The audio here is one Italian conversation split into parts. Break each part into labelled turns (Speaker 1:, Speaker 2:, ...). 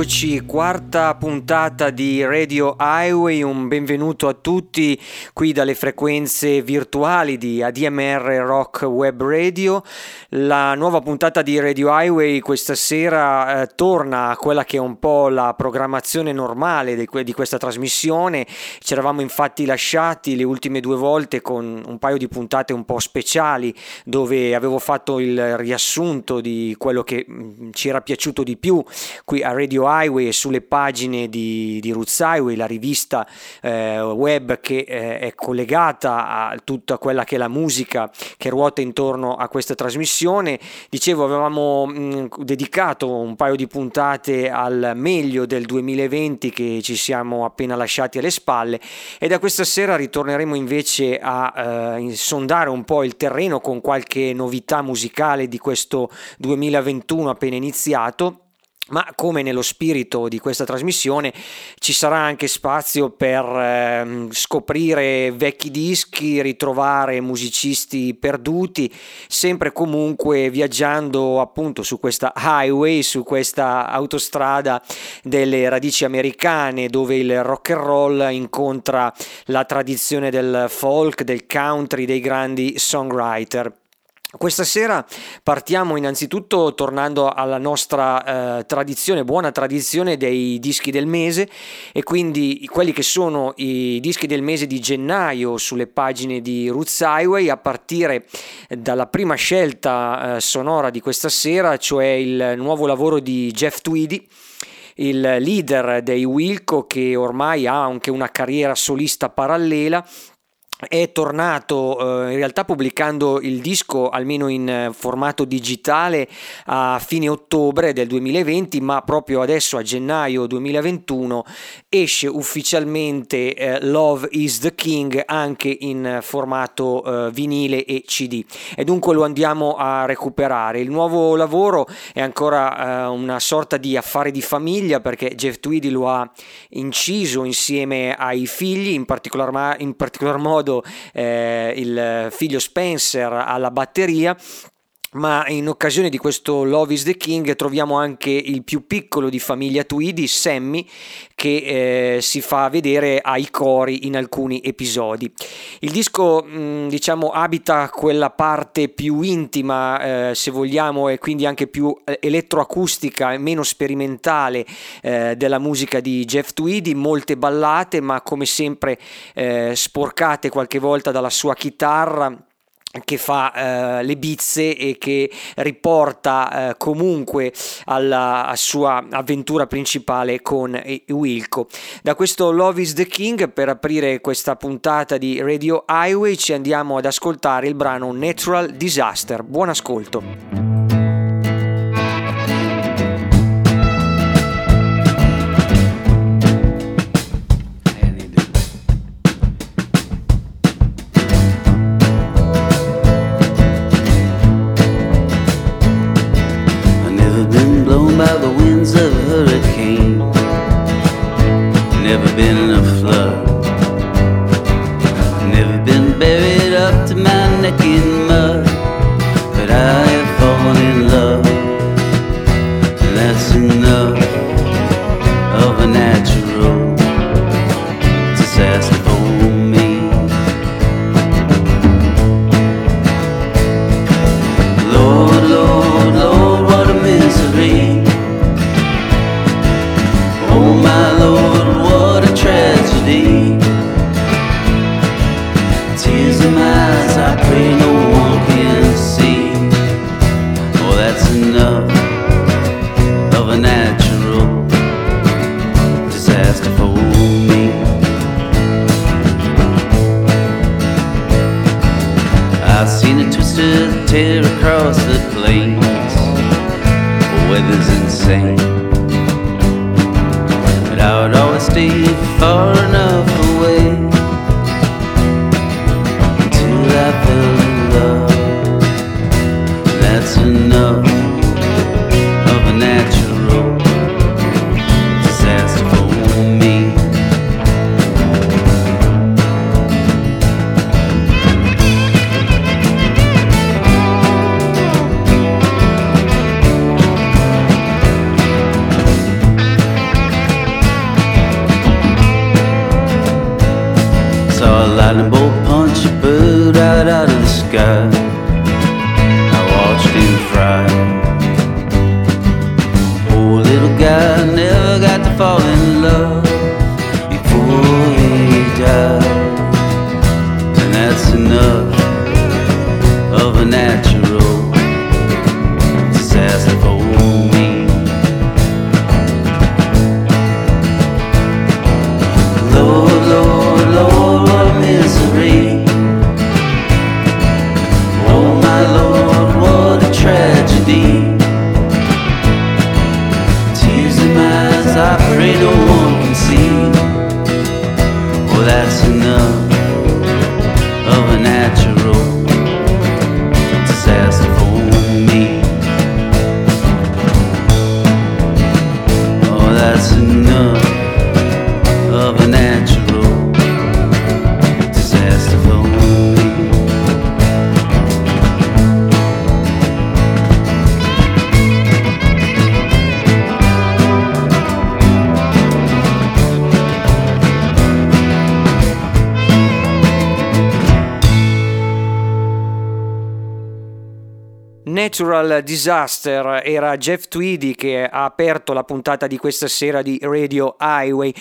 Speaker 1: Eccoci, quarta puntata di Radio Highway, un benvenuto a tutti qui dalle frequenze virtuali di ADMR Rock Web Radio. La nuova puntata di Radio Highway questa sera eh, torna a quella che è un po' la programmazione normale di, di questa trasmissione. Ci eravamo infatti lasciati le ultime due volte con un paio di puntate un po' speciali dove avevo fatto il riassunto di quello che mm, ci era piaciuto di più qui a Radio Highway e sulle pagine di, di Roots Highway, la rivista eh, web che eh, è collegata a tutta quella che è la musica che ruota intorno a questa trasmissione. Dicevo, avevamo mh, dedicato un paio di puntate al meglio del 2020 che ci siamo appena lasciati alle spalle e da questa sera ritorneremo invece a eh, sondare un po' il terreno con qualche novità musicale di questo 2021 appena iniziato ma come nello spirito di questa trasmissione ci sarà anche spazio per eh, scoprire vecchi dischi, ritrovare musicisti perduti, sempre comunque viaggiando appunto su questa highway, su questa autostrada delle radici americane dove il rock and roll incontra la tradizione del folk, del country, dei grandi songwriter. Questa sera partiamo innanzitutto tornando alla nostra eh, tradizione, buona tradizione dei dischi del mese e quindi quelli che sono i dischi del mese di gennaio sulle pagine di Roots Highway a partire dalla prima scelta eh, sonora di questa sera, cioè il nuovo lavoro di Jeff Tweedy il leader dei Wilco che ormai ha anche una carriera solista parallela è tornato eh, in realtà pubblicando il disco almeno in eh, formato digitale a fine ottobre del 2020 ma proprio adesso a gennaio 2021 esce ufficialmente eh, Love is the King anche in formato eh, vinile e cd e dunque lo andiamo a recuperare. Il nuovo lavoro è ancora eh, una sorta di affare di famiglia perché Jeff Tweedy lo ha inciso insieme ai figli in particolar, ma- in particolar modo modo eh, il figlio Spencer alla batteria ma in occasione di questo Love is the King troviamo anche il più piccolo di famiglia Tweedy, Sammy, che eh, si fa vedere ai cori in alcuni episodi. Il disco, mh, mm, diciamo, abita quella parte più intima, eh, se vogliamo, e quindi anche più eh, elettroacustica e meno sperimentale eh, della musica di Jeff Tweedy, molte ballate, ma come sempre eh, sporcate qualche volta dalla sua chitarra che fa eh, le bizze e che riporta eh, comunque alla, sua avventura principale con Wilco. Da questo Love is the King per aprire questa puntata di Radio Highway ci andiamo ad ascoltare il brano Natural Disaster. Buon ascolto.
Speaker 2: Disaster
Speaker 1: era Jeff Tweedy che ha aperto la puntata di questa sera di Radio Highway.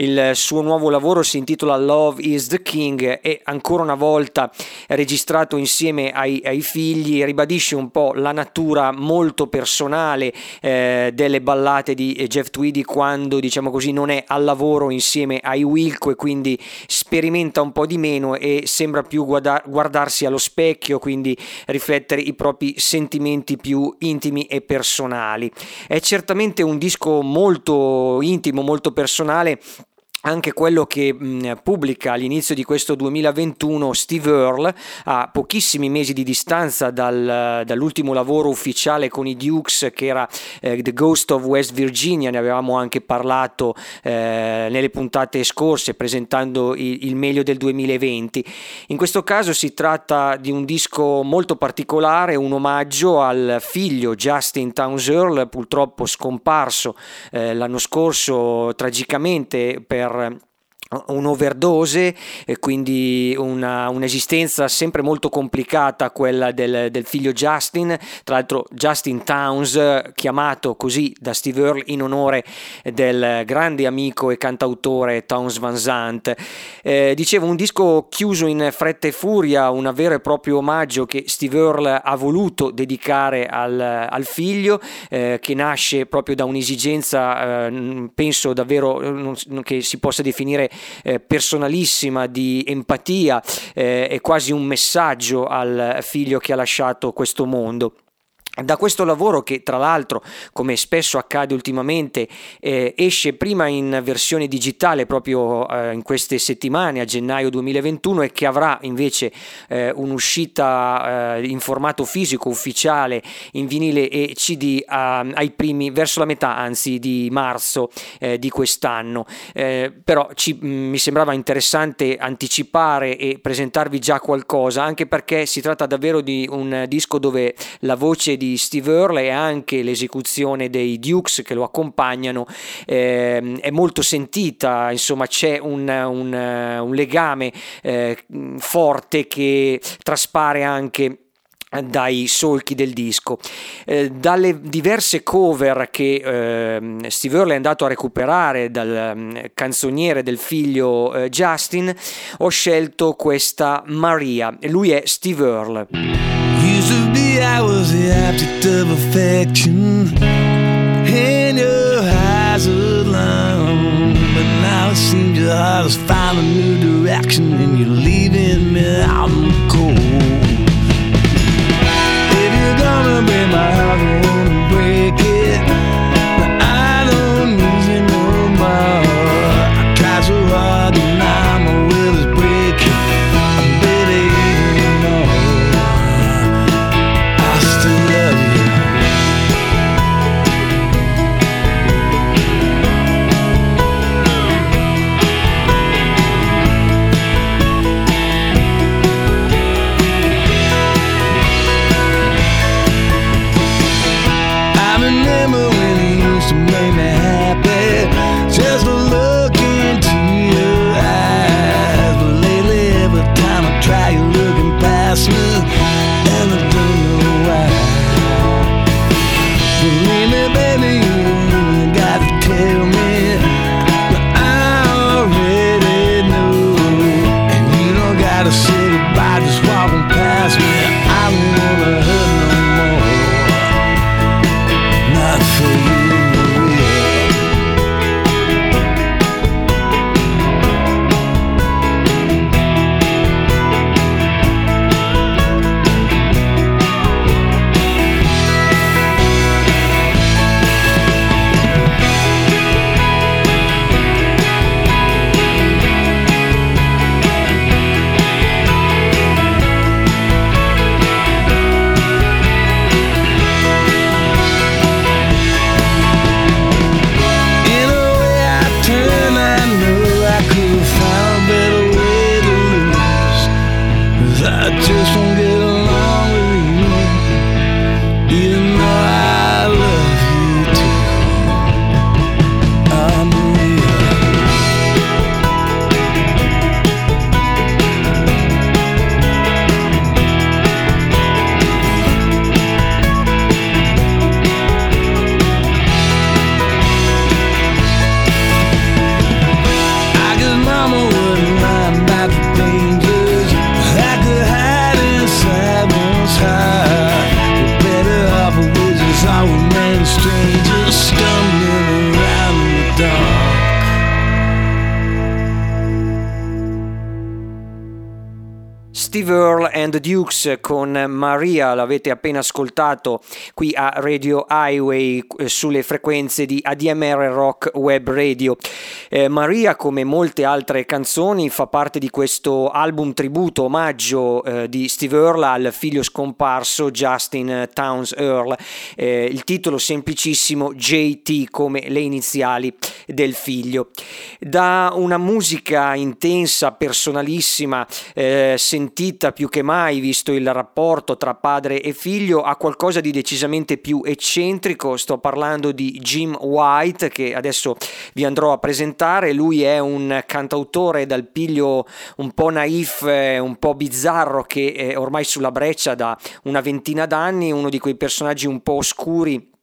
Speaker 1: Il suo nuovo lavoro si intitola Love is the King e ancora una volta registrato insieme ai, ai figli ribadisce un po' la natura molto personale eh, delle ballate di Jeff Tweedy quando diciamo così non è al lavoro insieme ai Wilco e quindi sperimenta un po' di meno e sembra più guarda- guardarsi allo specchio quindi riflettere i propri sentimenti più intimi e personali. È certamente un disco molto intimo, molto personale anche quello che mh, pubblica all'inizio di questo 2021 Steve Earle a pochissimi mesi di distanza dal, dall'ultimo lavoro ufficiale con i Dukes che era eh, The Ghost of West Virginia ne avevamo anche parlato eh, nelle puntate scorse presentando il, il, meglio del 2020 in questo caso si tratta di un disco molto particolare un omaggio al figlio Justin Towns Earle purtroppo scomparso eh, l'anno scorso tragicamente per per un'overdose e quindi una, un'esistenza sempre molto complicata quella del, del, figlio Justin. Tra l'altro Justin Towns chiamato così da Steve Earle in onore del grande amico e cantautore Towns Van Zandt. Eh, dicevo un disco chiuso in fretta e furia un vero e proprio omaggio che Steve Earle ha voluto dedicare al, al figlio eh, che nasce proprio da un'esigenza eh, penso davvero che si possa definire eh, personalissima di empatia, eh, è quasi un messaggio al figlio che ha lasciato questo mondo. Da questo lavoro che tra l'altro, come spesso accade ultimamente, eh, esce prima in versione digitale proprio eh, in queste settimane a gennaio 2021 e che avrà invece eh, un'uscita eh, in formato fisico ufficiale in vinile e CD ai primi verso la metà anzi di marzo eh, di quest'anno. Eh, però ci, mh, mi sembrava interessante anticipare e presentarvi già qualcosa anche perché si tratta davvero di un disco dove la voce di Steve Earle e anche l'esecuzione dei Dukes che lo accompagnano eh, è molto sentita, insomma c'è un, un, un legame eh, forte che traspare anche dai solchi del disco. Eh, dalle diverse cover che eh, Steve Earle è andato a recuperare dal um, canzoniere del figlio eh, Justin, ho scelto questa Maria. Lui è Steve Earle.
Speaker 3: I was the object of affection. And your eyes alone. But now it seems your heart has found a new direction And you're leaving me out in the cold. If you're gonna break my heart,
Speaker 1: and the Dukes con Maria, l'avete appena ascoltato qui a Radio Highway eh, sulle frequenze di ADMR Rock Web Radio. Eh, Maria, come molte altre canzoni, fa parte di questo album tributo omaggio eh, di Steve Earle al figlio scomparso Justin Towns Earle. Eh, il titolo semplicissimo JT come le iniziali del figlio. Da una musica intensa, personalissima, eh, sentita più che mai, visto il rapporto tra padre e figlio, a qualcosa di decisamente più eccentrico. Sto parlando di Jim White, che adesso vi andrò a presentare. Lui è un cantautore dal piglio un po' naif, eh, un po' bizzarro, che è ormai sulla breccia da una ventina d'anni, uno di quei personaggi un po' oscuri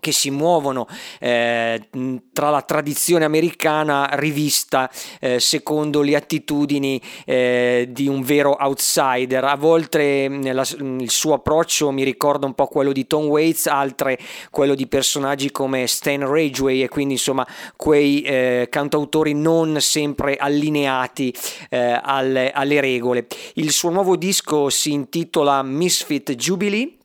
Speaker 1: che si muovono eh, tra la tradizione americana rivista eh, secondo le attitudini eh, di un vero outsider. A volte la, il suo approccio mi ricorda un po' quello di Tom Waits, altre quello di personaggi come Stan Rageway e quindi insomma quei eh, cantautori non sempre allineati eh, alle, alle regole. Il suo nuovo disco si intitola Misfit Jubilee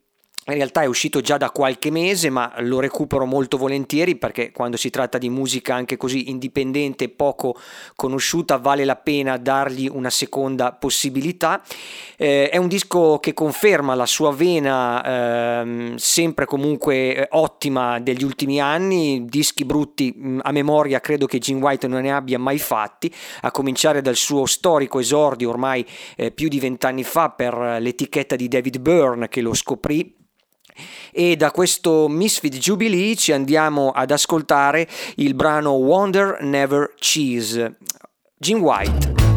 Speaker 1: in realtà è uscito già da qualche mese, ma lo recupero molto volentieri perché quando si tratta di musica anche così indipendente e poco conosciuta vale la pena dargli una seconda possibilità. Eh, è un disco che conferma la sua vena eh, sempre comunque eh, ottima degli ultimi anni, dischi brutti mh, a memoria credo che Jim White non ne abbia mai fatti, a cominciare dal suo storico esordio ormai eh, più di vent'anni fa per l'etichetta di David Byrne che lo scoprì e da questo Misfit Jubilee ci andiamo ad ascoltare il brano Wonder Never Cheese. Jim White.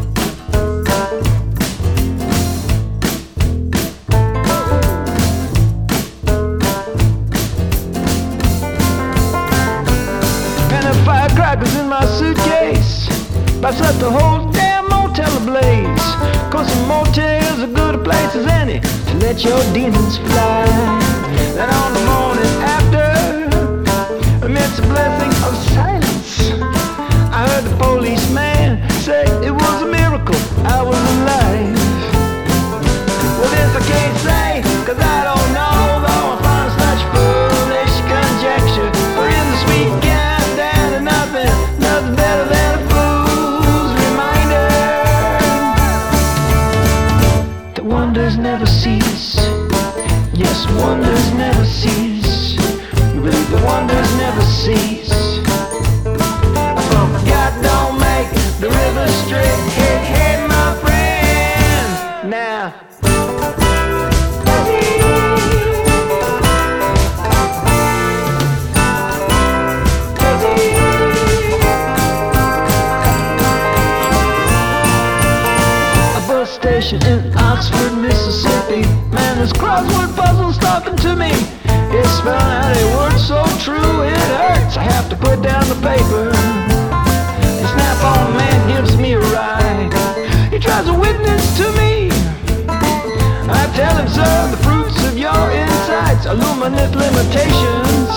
Speaker 4: suitcase. I set the whole damn motel ablaze. Cause the motels are good a place as any to let your demons fly. Then on the morning after, amidst a blessing of silence, I heard the policeman say it was a miracle I was alive. Well, this I can't say, cause I don't wonders never cease. You believe the wonders never cease. From God don't make the river straight. Station in Oxford, Mississippi. Man, this crossword puzzle's talking to me. It's spelling out a word so true it hurts. I have to put down the paper. The snap-on man gives me a ride. He tries to witness to me. I tell him, sir, the fruits of your insights illuminate limitations.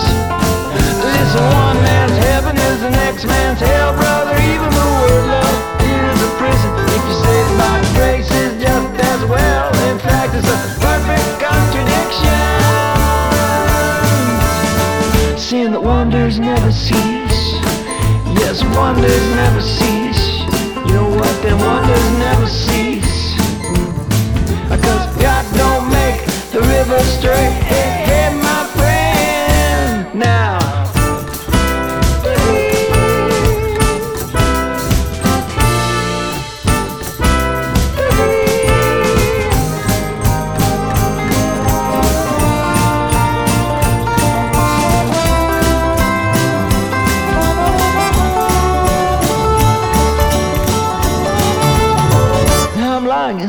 Speaker 4: This one man's heaven is the next man's hell, brother. Even the word love is a prison. It's a perfect contradiction. Seeing that wonders never cease. Yes, wonders never cease. You know what? Then wonders never cease. Cause God don't make the river straight. Hey, hey, my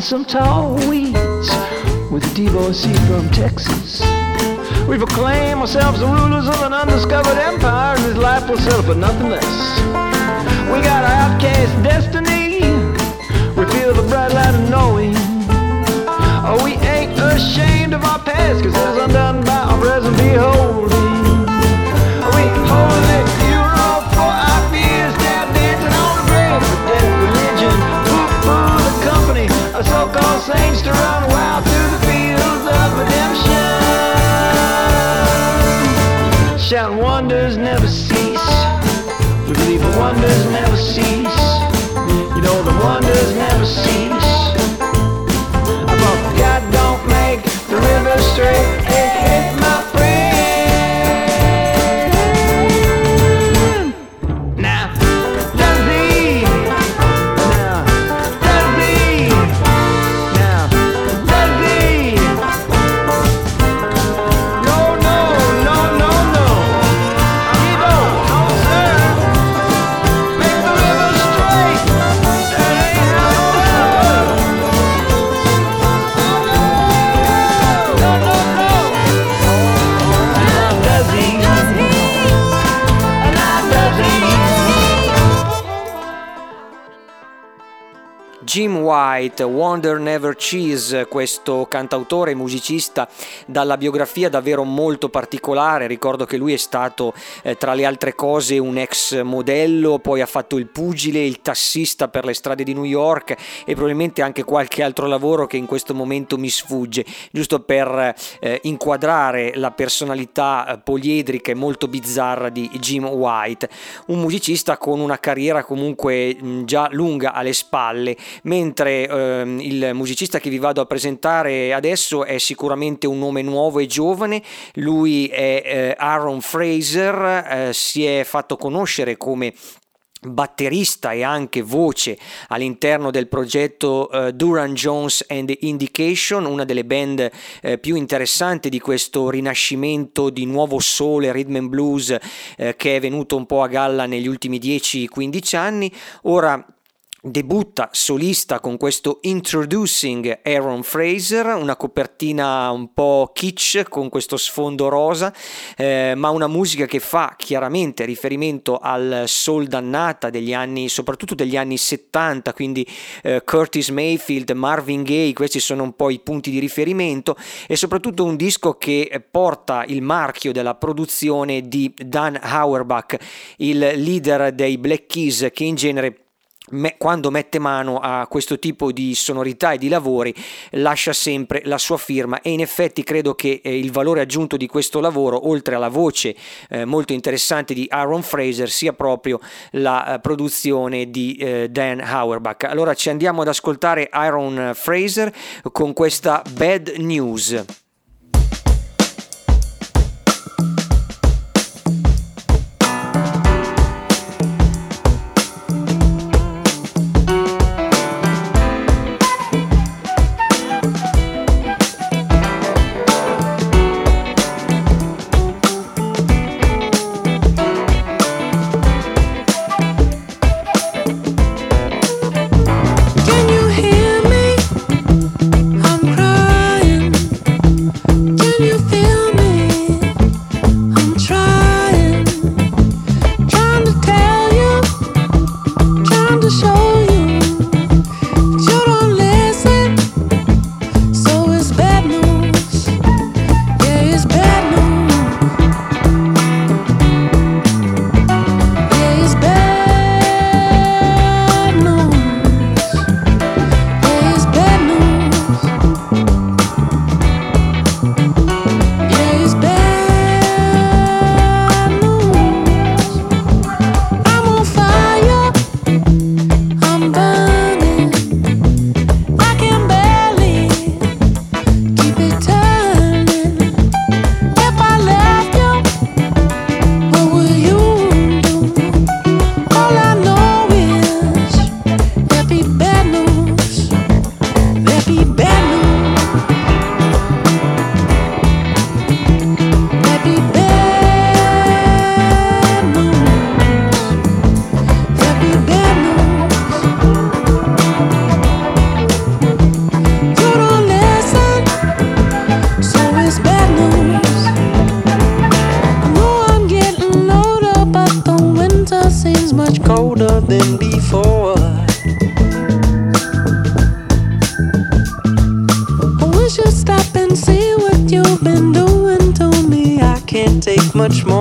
Speaker 4: some tall weeds with a divorcee from Texas. We proclaim ourselves the rulers of an undiscovered empire, and this life will settle for nothing less. We got our outcast destiny. We feel the bright light of knowing. Oh, we ain't ashamed of our past, cause it is undone by our present beholding. We hold saints to run wild through the fields of redemption. Shouting wonders never cease. We believe the wonders never cease. You know the wonders never cease.
Speaker 1: White, Wonder Never Cheese, questo cantautore e musicista dalla biografia davvero molto particolare, ricordo che lui è stato eh, tra le altre cose un ex modello, poi ha fatto il pugile, il tassista per le strade di New York e probabilmente anche qualche altro lavoro che in questo momento mi sfugge, giusto per eh, inquadrare la personalità eh, poliedrica e molto bizzarra di Jim White, un musicista con una carriera comunque mh, già lunga alle spalle, mentre ehm, il musicista che vi vado a presentare adesso è sicuramente un nome nuovo e giovane, lui è eh, Aaron Fraser, eh, si è fatto conoscere come batterista e anche voce all'interno del progetto uh, Duran Jones and Indication, una delle band eh, più interessanti di questo rinascimento di nuovo sole, rhythm and blues eh, che è venuto un po' a galla negli ultimi 10-15 anni. Ora debutta solista con questo Introducing Aaron Fraser, una copertina un po' kitsch con questo sfondo rosa, eh, ma una musica che fa chiaramente riferimento al soul dannata degli anni, soprattutto degli anni 70, quindi eh, Curtis Mayfield, Marvin Gaye, questi sono un po' i punti di riferimento e soprattutto un disco che porta il marchio della produzione di Dan Auerbach, il leader dei Black Keys che in genere me, quando mette mano a questo tipo di sonorità e di lavori lascia sempre la sua firma. E in effetti credo che eh, il valore aggiunto di questo lavoro oltre alla voce eh, molto interessante di Aaron Fraser sia proprio la eh, produzione di eh, Dan Auerbach. Allora ci andiamo ad ascoltare Aaron Fraser con questa
Speaker 5: Bad News much more.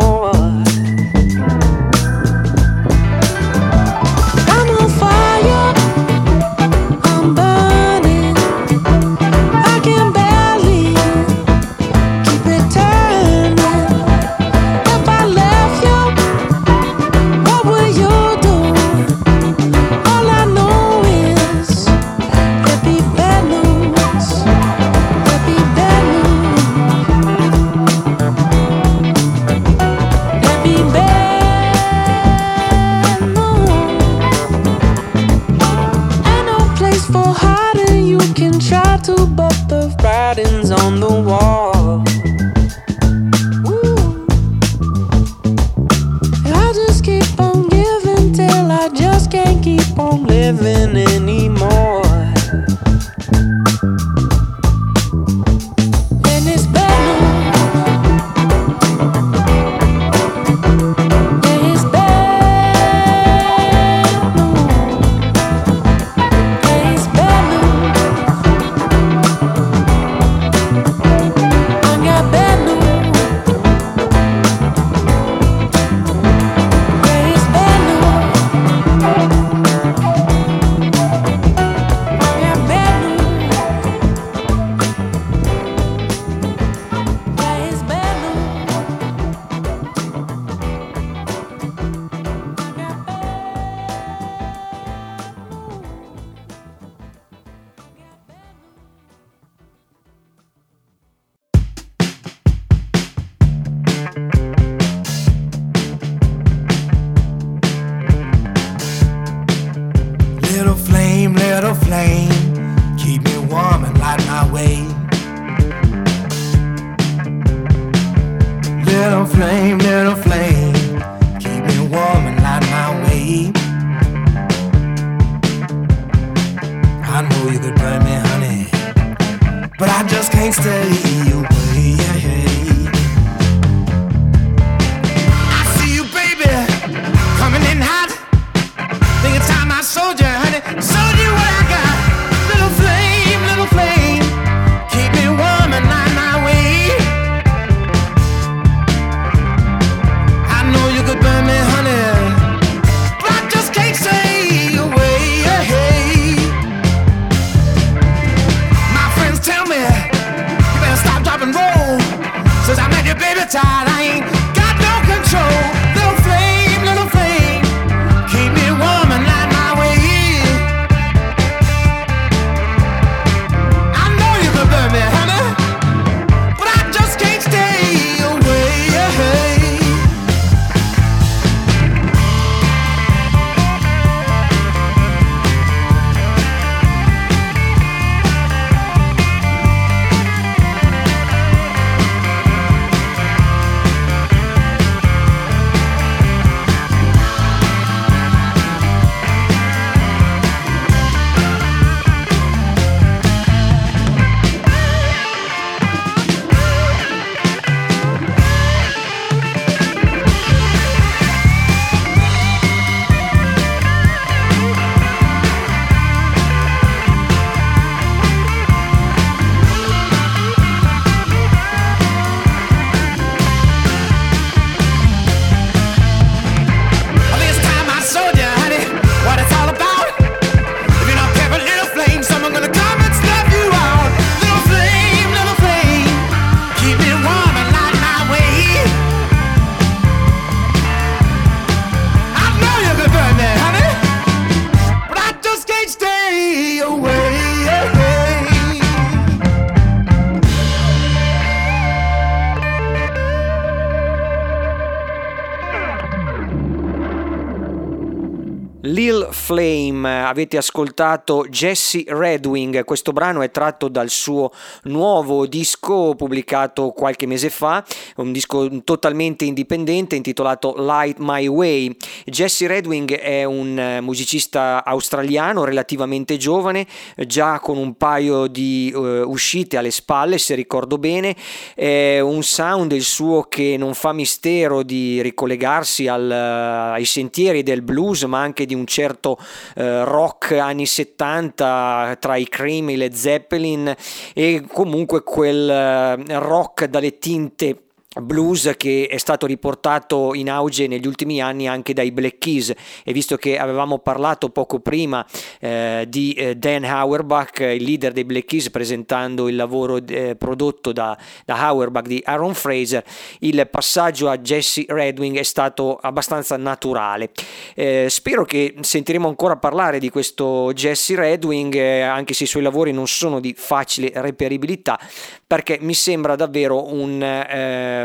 Speaker 1: Avete ascoltato Jesse Redwing, questo brano è tratto dal suo nuovo disco pubblicato qualche mese fa, un disco totalmente indipendente intitolato Light My Way. Jesse Redwing è un eh, musicista australiano relativamente giovane, già con un paio di eh, uscite alle spalle se ricordo bene, è un sound il suo che non fa mistero di ricollegarsi al, ai sentieri del blues ma anche di un certo eh, rock anni 70 tra i Cream e Led Zeppelin e comunque quel eh, rock dalle tinte blues che è stato riportato in auge negli ultimi anni anche dai Black Keys e visto che avevamo parlato poco prima eh, di eh, Dan Auerbach, il leader dei Black Keys presentando il lavoro eh, prodotto da, da Auerbach di Aaron Fraser, il passaggio a Jesse Redwing è stato abbastanza naturale. Eh, spero che sentiremo ancora parlare di questo Jesse Redwing eh, anche se i suoi lavori non sono di facile reperibilità perché mi sembra davvero un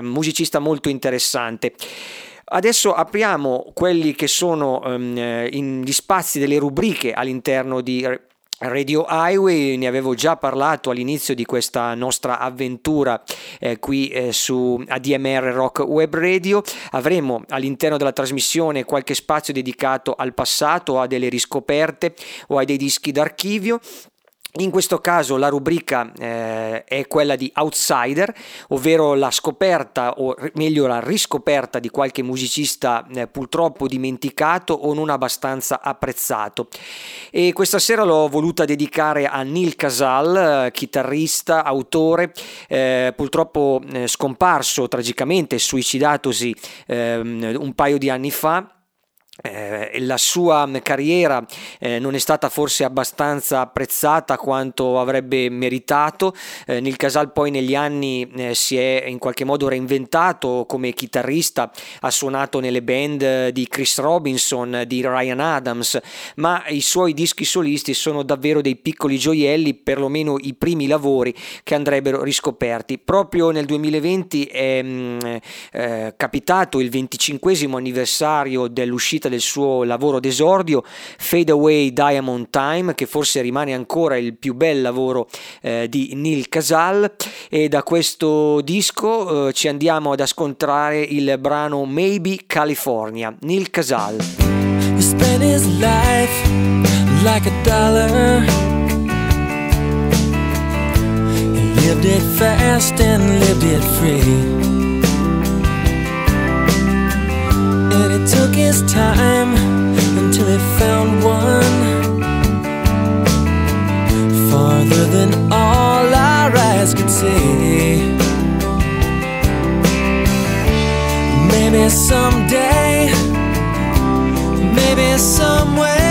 Speaker 1: musicista molto interessante. Adesso apriamo quelli che sono um, gli spazi delle rubriche all'interno di Radio Highway, ne avevo già parlato all'inizio di questa nostra avventura eh, qui eh, su ADMR Rock Web Radio. Avremo all'interno della trasmissione qualche spazio dedicato al passato, a delle riscoperte o a dei dischi d'archivio in questo caso la rubrica eh, è quella di outsider, ovvero la scoperta o meglio la riscoperta di qualche musicista eh, purtroppo dimenticato o non abbastanza apprezzato. E questa sera l'ho voluta dedicare a Neil Casal, eh, chitarrista, autore, eh, purtroppo eh, scomparso tragicamente, suicidatosi ehm, un paio di anni fa eh, la sua carriera eh, non è stata forse abbastanza apprezzata quanto avrebbe meritato. Eh, Neil Casal poi negli anni eh, si è in qualche modo reinventato come chitarrista, ha suonato nelle band di Chris Robinson, di Ryan Adams, ma i suoi dischi solisti sono davvero dei piccoli gioielli, perlomeno i primi lavori che andrebbero riscoperti. Proprio nel 2020 è mh, mm, eh, capitato il 25 anniversario dell'uscita del suo lavoro d'esordio, Fade Away Diamond Time, che forse rimane ancora il più bel lavoro eh, di Neil Casal e da questo disco eh, ci andiamo ad ascoltare il brano Maybe California, Neil Casal.
Speaker 6: He spent his life like a dollar. He lived it fast and lived it free. Took his time until he found one farther than all our eyes could see. Maybe someday, maybe somewhere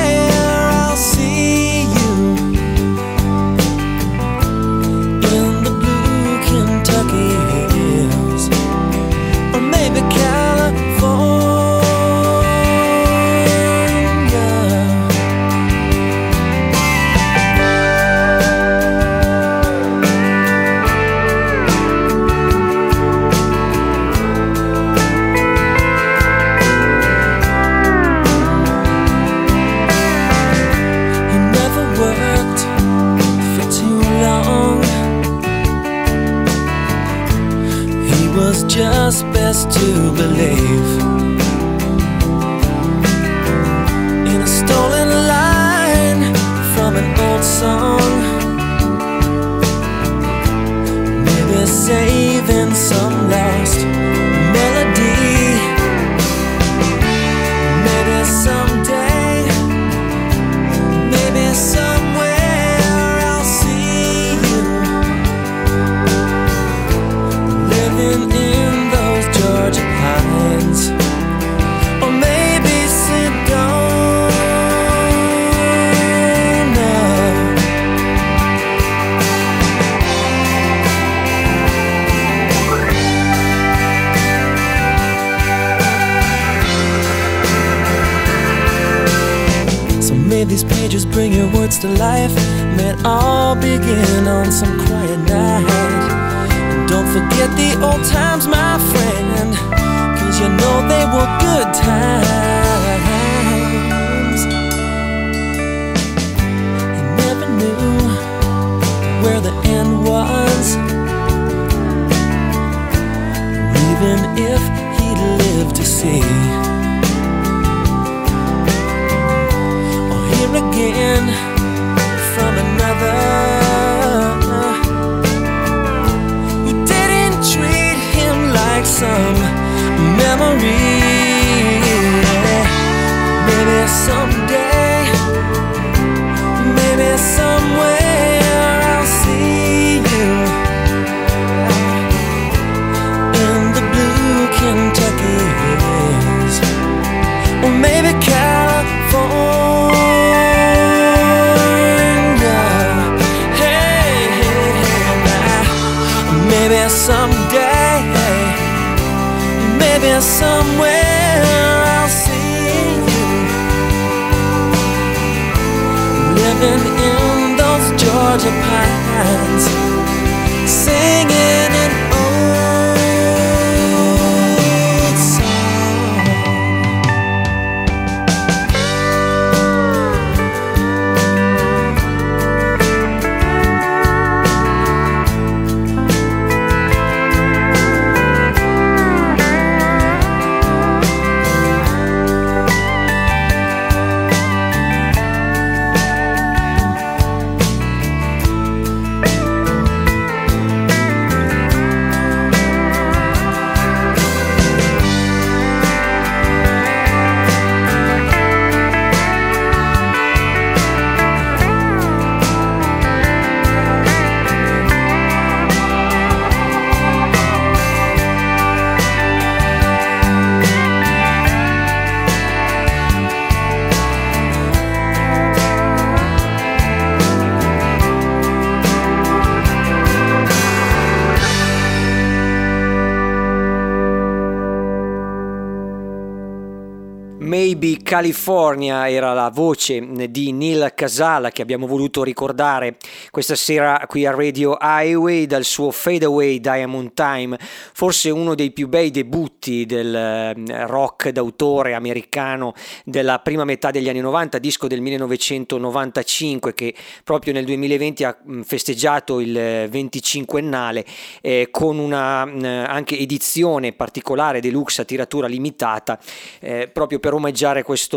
Speaker 6: California
Speaker 1: era la voce di Neil Casala che abbiamo voluto ricordare questa sera qui a Radio Highway dal suo Fade Away Diamond Time, forse uno dei più bei debutti del eh, rock d'autore americano della prima metà degli anni 90, disco del 1995 che proprio nel 2020 ha mm, festeggiato il 25ennale eh, con una mm, anche edizione particolare deluxe a tiratura limitata eh, proprio per omaggiare questo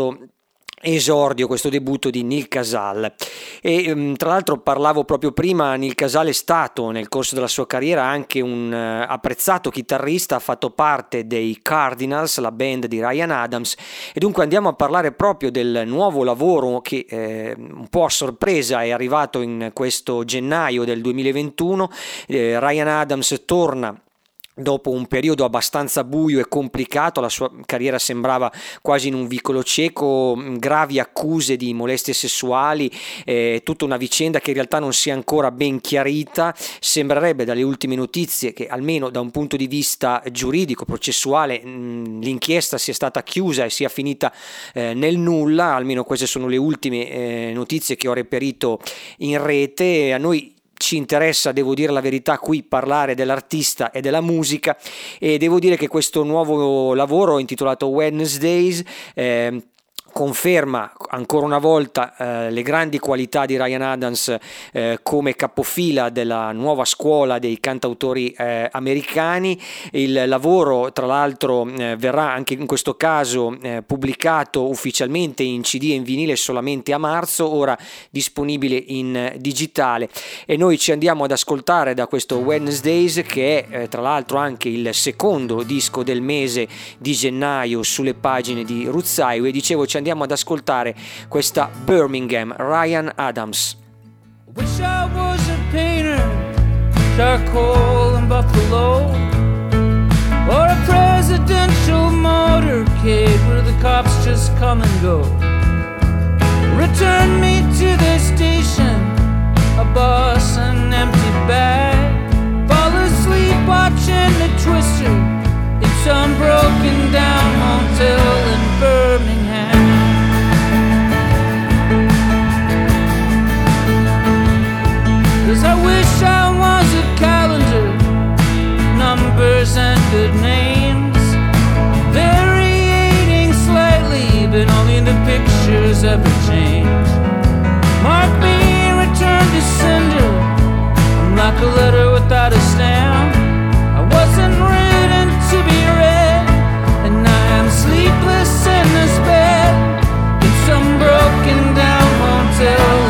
Speaker 1: esordio, questo debutto di Neil Casal. E um, tra l'altro parlavo proprio prima, Neil Casal è stato nel corso della sua carriera anche un uh, apprezzato chitarrista, ha fatto parte dei Cardinals, la band di Ryan Adams, e dunque andiamo a parlare proprio del nuovo lavoro che eh, un po' a sorpresa è arrivato in questo gennaio del 2021. Eh, Ryan Adams torna Dopo un periodo abbastanza buio e complicato, la sua carriera sembrava quasi in un vicolo cieco, gravi accuse di molestie sessuali, eh, tutta una vicenda che in realtà non si è ancora ben chiarita. Sembrerebbe dalle ultime notizie che almeno da un punto di vista giuridico, processuale, mh, l'inchiesta sia stata chiusa e sia finita eh, nel nulla, almeno queste sono le ultime eh, notizie che ho reperito in rete. A noi ci interessa, devo dire la verità, qui parlare dell'artista e della musica. E devo dire che questo nuovo lavoro intitolato Wednesdays eh, conferma ancora una volta eh, le grandi qualità di Ryan Adams eh, come capofila della nuova scuola dei cantautori eh, americani. Il lavoro, tra l'altro, eh, verrà anche in questo caso eh, pubblicato ufficialmente in CD e in vinile solamente a marzo, ora disponibile in digitale. E noi ci andiamo ad ascoltare da questo Wednesdays, che è eh, tra l'altro anche il secondo disco del mese di gennaio sulle pagine di Roots Highway. Dicevo, ci andiamo ad ascoltare questa Birmingham, Ryan Adams.
Speaker 5: Wish I was a painter, charcoal and buffalo, or a presidential motorcade where the cops just come and go. Return me to the station, a bus, an empty bag. Fall asleep watching the twister. It's some broken down motel in Birmingham. Cause I wish I was a calendar, numbers and good names, varying slightly, but only the pictures ever change. Mark me, return to sender. I'm like a letter without a stamp. I wasn't written to be read, and I am sleepless in this bed. It's some broken down hotel.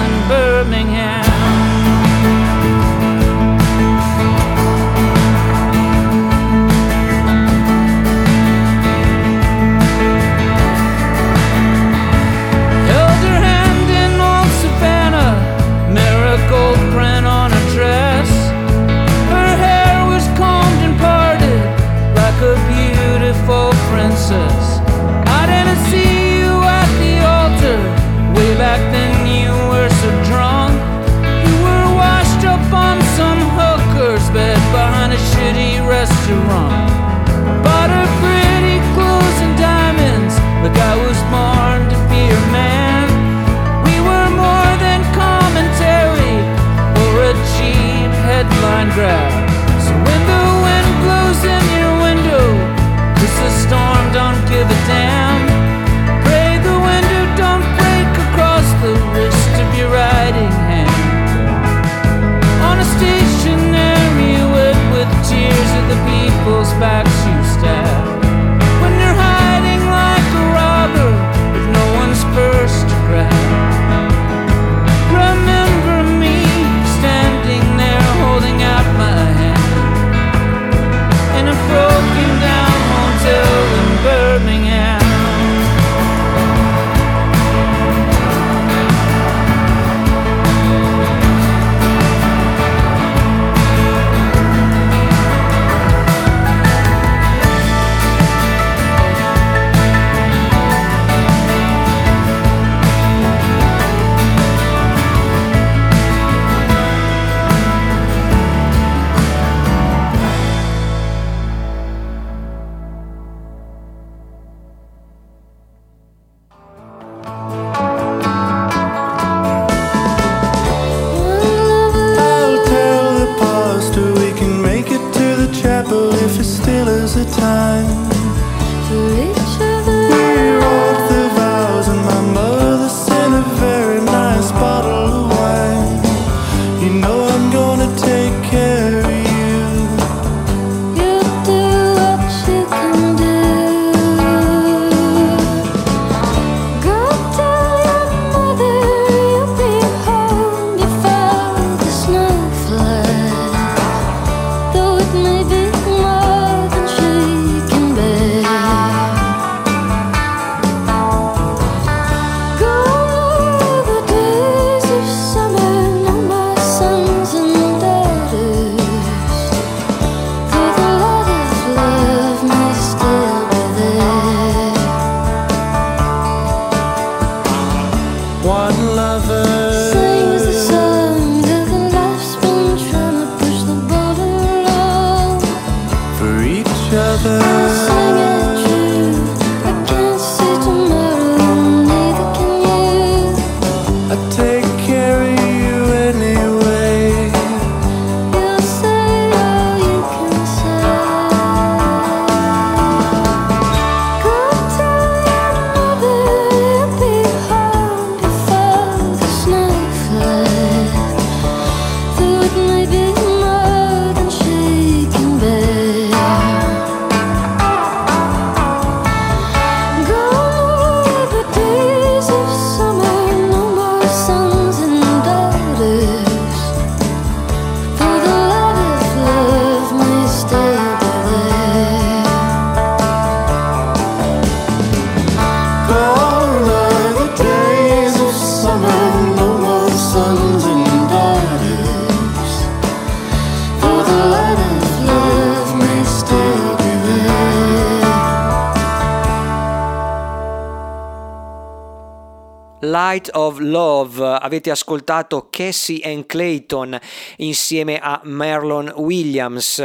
Speaker 1: Light of Love. Avete ascoltato Cassie and Clayton insieme a Marlon Williams.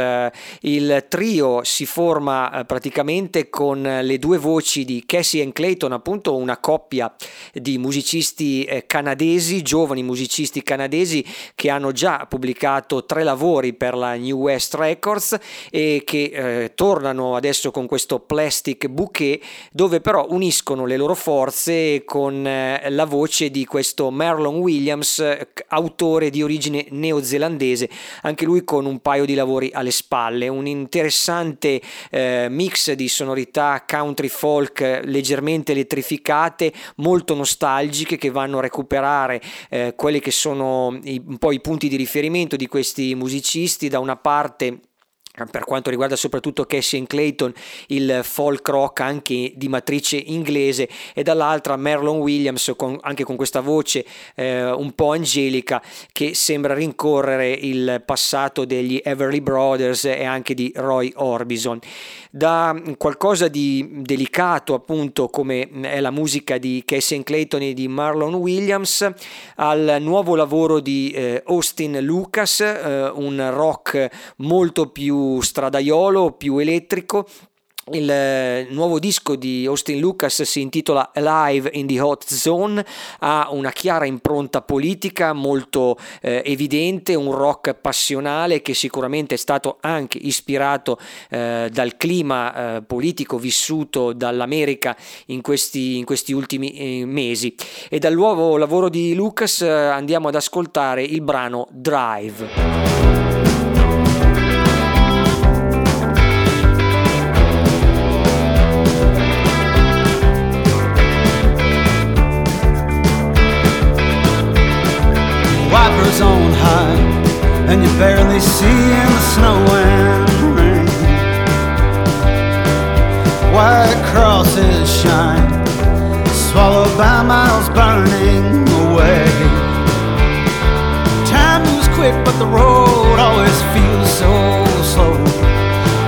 Speaker 1: Il trio si forma eh, praticamente con le due voci di Cassie and Clayton, appunto una coppia di musicisti eh, canadesi, giovani musicisti canadesi che hanno già pubblicato tre lavori per la New West Records e che eh, tornano adesso con questo Plastic Bouquet dove però uniscono le loro forze con eh, la voce di questo Marlon Williams, autore di origine neozelandese, anche lui con un paio di lavori alle spalle, un interessante eh, mix di sonorità country folk leggermente elettrificate, molto nostalgiche che vanno a recuperare eh, quelli che sono i, un po' i punti di riferimento di questi musicisti, da una parte per quanto riguarda soprattutto Cassie Clayton, il folk rock anche di matrice inglese e dall'altra Marlon Williams con, anche con questa voce eh, un po' angelica che sembra rincorrere il passato degli Everly Brothers e anche di Roy Orbison. Da qualcosa di delicato appunto come è la musica di Cassie Clayton e di Marlon Williams al nuovo lavoro di eh, Austin Lucas, eh, un rock molto più stradaiolo, più elettrico. Il eh, nuovo disco di Austin Lucas si intitola Alive in the Hot Zone, ha una chiara impronta politica molto eh, evidente, un rock passionale che sicuramente è stato anche ispirato eh, dal clima eh, politico vissuto dall'America in questi, in questi ultimi eh, mesi. E dal nuovo lavoro di Lucas eh, andiamo ad ascoltare il brano Drive.
Speaker 2: Wipers on high, and you barely see in the snow and rain. White crosses shine, swallowed by miles burning away. Time moves quick, but the road always feels so slow.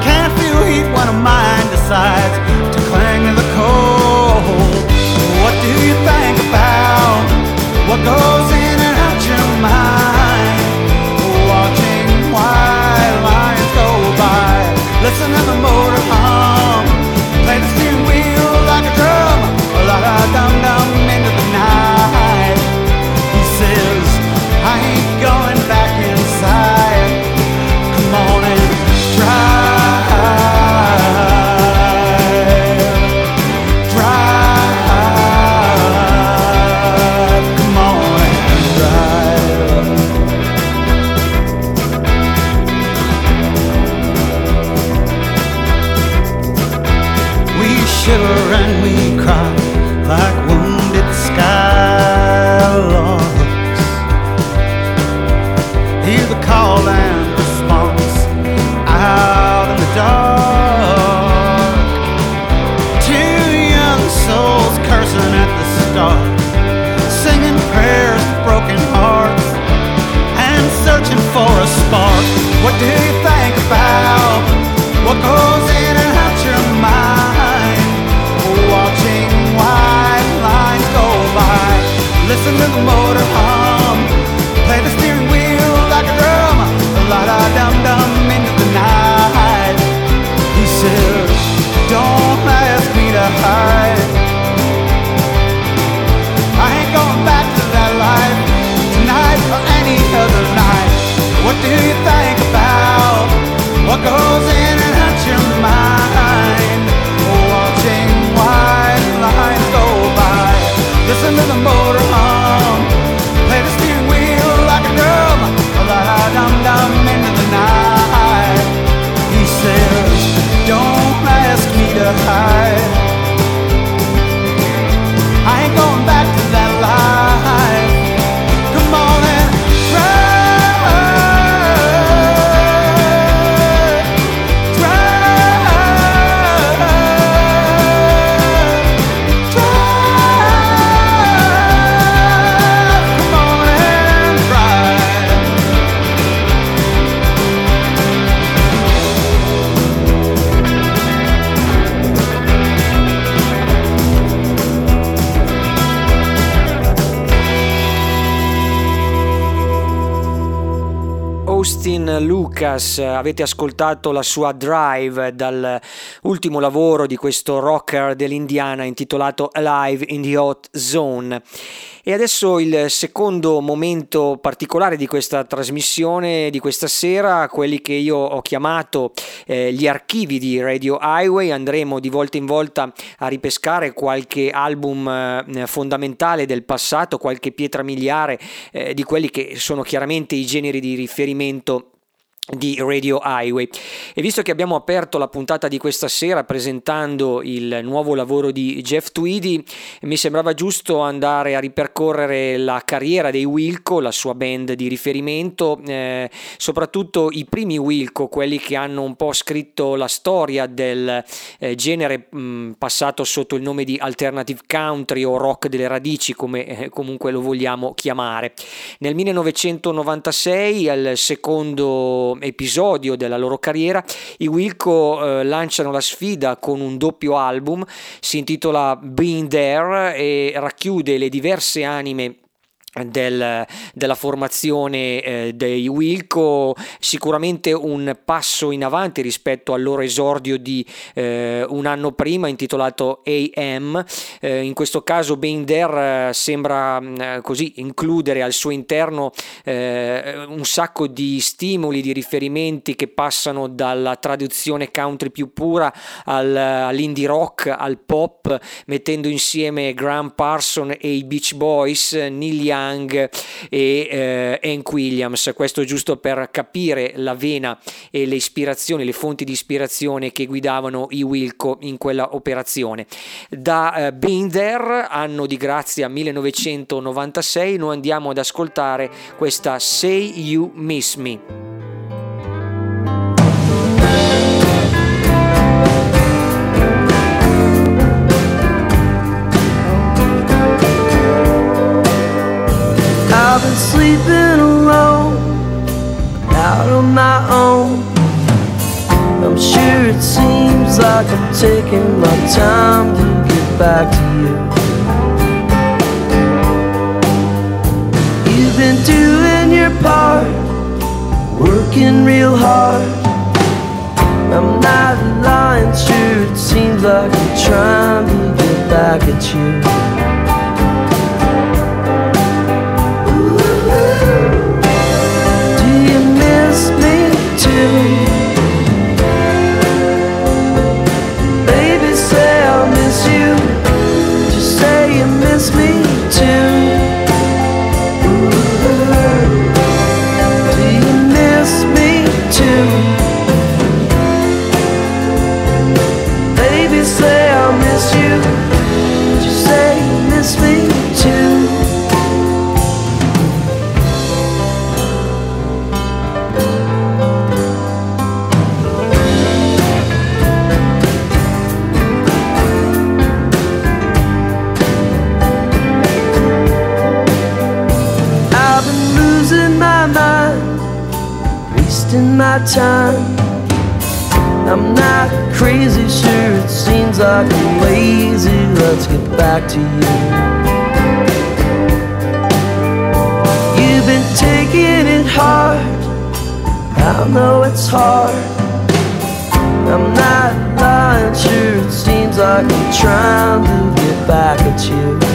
Speaker 2: Can't feel heat when a mind decides to cling to the cold. What do you think about what goes in and out your mind? Watching white lines go by, listen to the motor
Speaker 1: avete ascoltato la sua Drive dall'ultimo lavoro di questo rocker dell'Indiana intitolato Alive in the Hot Zone. E adesso il secondo momento particolare di questa trasmissione di questa sera, quelli che io ho chiamato eh, gli archivi di Radio Highway, andremo di volta in volta a ripescare qualche album eh, fondamentale del passato, qualche pietra miliare eh, di quelli che sono chiaramente i generi di riferimento di Radio Highway. E visto che abbiamo aperto la puntata di questa sera presentando il nuovo lavoro di Jeff Tweedy mi sembrava giusto andare a ripercorrere la carriera dei Wilco la sua band di riferimento eh, soprattutto i primi Wilco quelli che hanno un po' scritto la storia del eh, genere mh, passato sotto il nome di alternative country o rock delle radici come eh, comunque lo vogliamo chiamare. Nel 1996 al secondo episodio della loro carriera, i Wilco eh, lanciano la sfida con un doppio album, si intitola Being There e racchiude le diverse anime del, della formazione eh, dei Wilco sicuramente un passo in avanti rispetto al loro esordio di eh, un anno prima intitolato AM eh, in questo caso Being There eh, sembra mm, eh, così includere al suo interno eh, un sacco di stimoli di riferimenti che passano dalla traduzione country più pura al, all'indie rock al pop mettendo insieme Graham Parson e i Beach Boys Neil Young Young e eh, Hank Williams, questo giusto per capire la vena e le ispirazioni, le fonti di ispirazione che guidavano i Wilco in quella operazione. Da eh, Being There, anno di grazia 1996, noi andiamo ad ascoltare questa Say You Miss Me. I've been sleeping alone, out on my own. I'm sure it seems like I'm taking my time to get back to you. You've been doing your part, working real hard. I'm not lying, sure it seems like I'm trying to get back at you. My like I'm lazy. Let's get back to you. You've been taking it hard. I know it's hard. I'm not lying, sure it seems like I'm trying to get back at you.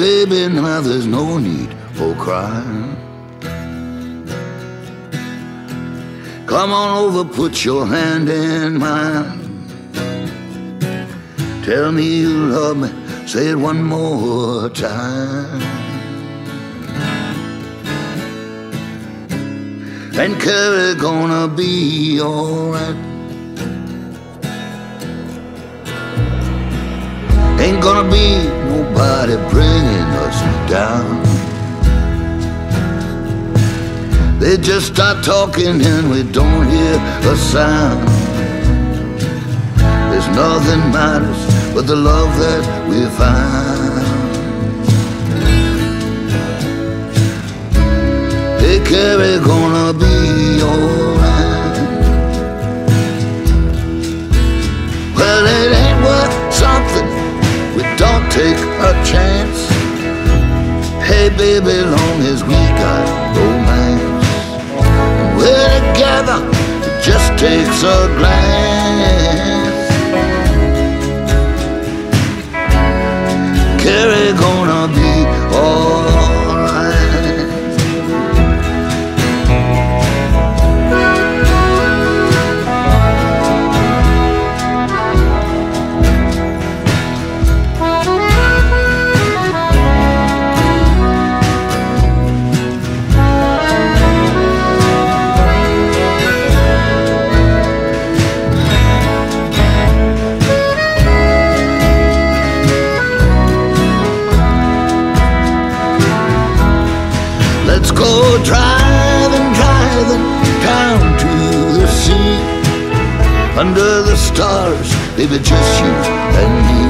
Speaker 7: Baby, now there's no need for crying. Come on over, put your hand in mine. Tell me you love me, say it one more time. And Carrie gonna be alright. Ain't gonna be nobody bringing us down. They just start talking and we don't hear a sound. There's nothing matters but the love that we find. Hey, Carrie, gonna be alright. Well, take a chance. Hey, baby, long as we got romance. We're together, it just takes a glance. Carrie gonna be alright. Stars, baby, just you and me.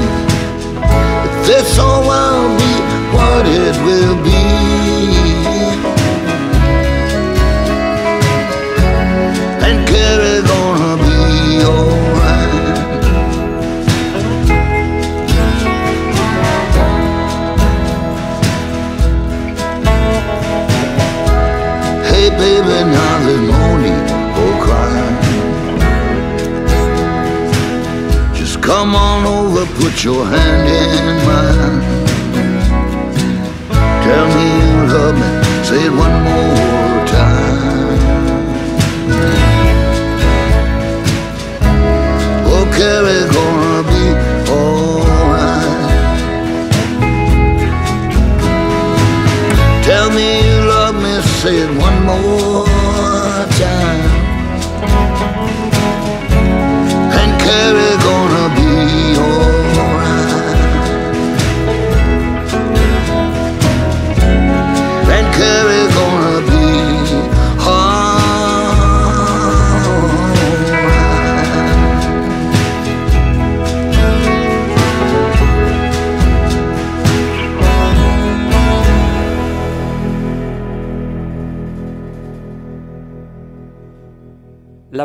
Speaker 7: If this all will be what it will be. And Carrie gonna be alright. Hey baby, now come on over, put your hand in mine. Tell me you love me, say it one more time. Oh, Carrie, gonna be alright. Tell me you love me, say it one more time. And Carrie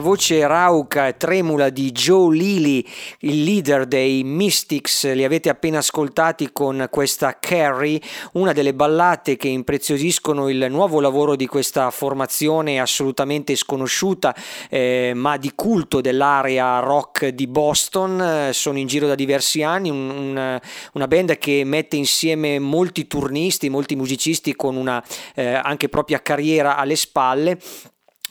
Speaker 1: voce rauca e tremula di Joe Lilly, il leader dei Mystics, li avete appena ascoltati con questa Carrie, una delle ballate che impreziosiscono il nuovo lavoro di questa formazione assolutamente sconosciuta, eh, ma di culto dell'area rock di Boston. Sono in giro da diversi anni, un- un- una band che mette insieme molti turnisti, molti musicisti con una eh, anche propria carriera alle spalle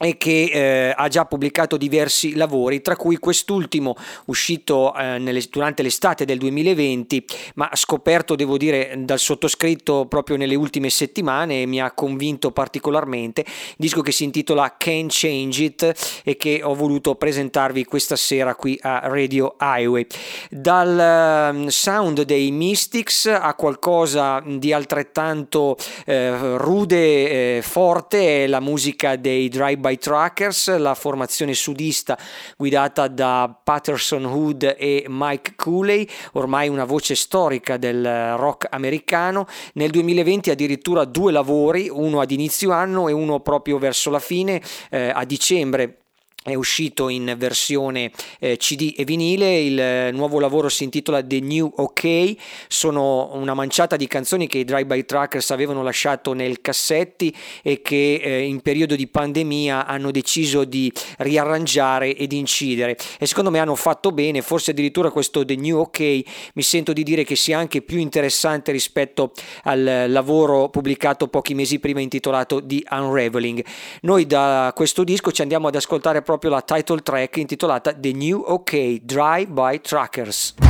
Speaker 1: e che eh, ha già pubblicato diversi lavori, tra cui quest'ultimo uscito eh, nelle- durante l'estate del 2020, ma scoperto, devo dire, dal sottoscritto proprio nelle ultime settimane e mi ha convinto particolarmente. Disco che si intitola Can't Change It e che ho voluto presentarvi questa sera qui a Radio Highway. Dal ehm, sound dei Mystics a qualcosa di altrettanto eh, rude, eh, forte, è la musica dei Drive by Truckers, la formazione sudista guidata da Patterson Hood e Mike Cooley, ormai una voce storica del rock americano. Nel 2020 addirittura due lavori, uno ad inizio anno e uno proprio verso la fine, eh, a dicembre è uscito in versione eh, CD e vinile, il eh, nuovo lavoro si intitola The New OK, sono una manciata di canzoni che i Drive-By Truckers avevano lasciato nel cassetti e che eh, in periodo di pandemia hanno deciso di riarrangiare ed incidere. E secondo me hanno fatto bene, forse addirittura questo The New OK mi sento di dire che sia anche più interessante rispetto al lavoro pubblicato pochi mesi prima intitolato The Unraveling. Noi da questo disco ci andiamo ad ascoltare proprio proprio la title track intitolata The New OK Drive by Trackers.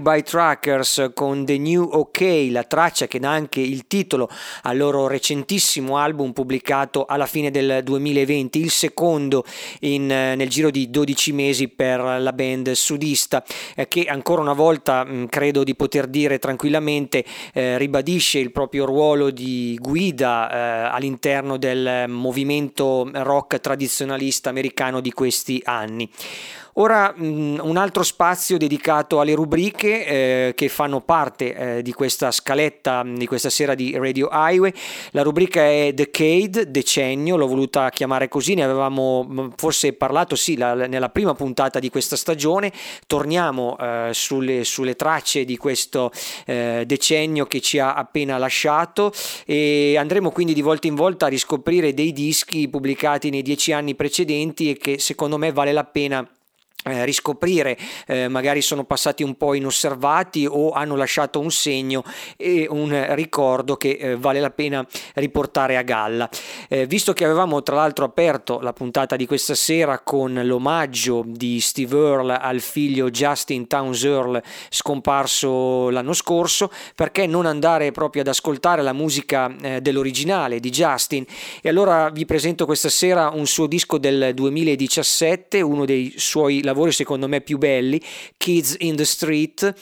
Speaker 1: Drive-By Trackers con The New OK, la traccia che dà anche il titolo al loro recentissimo album pubblicato alla fine del 2020, il secondo in, eh, nel giro di 12 mesi per la band sudista, eh, che ancora una volta mh, credo di poter dire tranquillamente eh, ribadisce il proprio ruolo di guida eh, all'interno del movimento rock tradizionalista americano di questi anni. Ora mh, mm, un altro spazio dedicato alle rubriche eh, che fanno parte eh, di questa scaletta mm, di questa sera di Radio Highway. La rubrica è Decade, decennio, l'ho voluta chiamare così, ne avevamo mm, forse parlato sì la, nella prima puntata di questa stagione. Torniamo eh, sulle, sulle, tracce di questo eh, decennio che ci ha appena lasciato e andremo quindi di volta in volta a riscoprire dei dischi pubblicati nei dieci anni precedenti e che secondo me vale la pena eh, riscoprire, eh, magari sono passati un po' inosservati o hanno lasciato un segno e un ricordo che eh, vale la pena riportare a galla. Eh, visto che avevamo tra l'altro aperto la puntata di questa sera con l'omaggio di Steve Earle al figlio Justin Towns Earle scomparso l'anno scorso, perché non andare proprio ad ascoltare la musica eh, dell'originale di Justin? E allora vi presento questa sera un suo disco del 2017, uno dei suoi lavori secondo me più belli, Kids in the Street,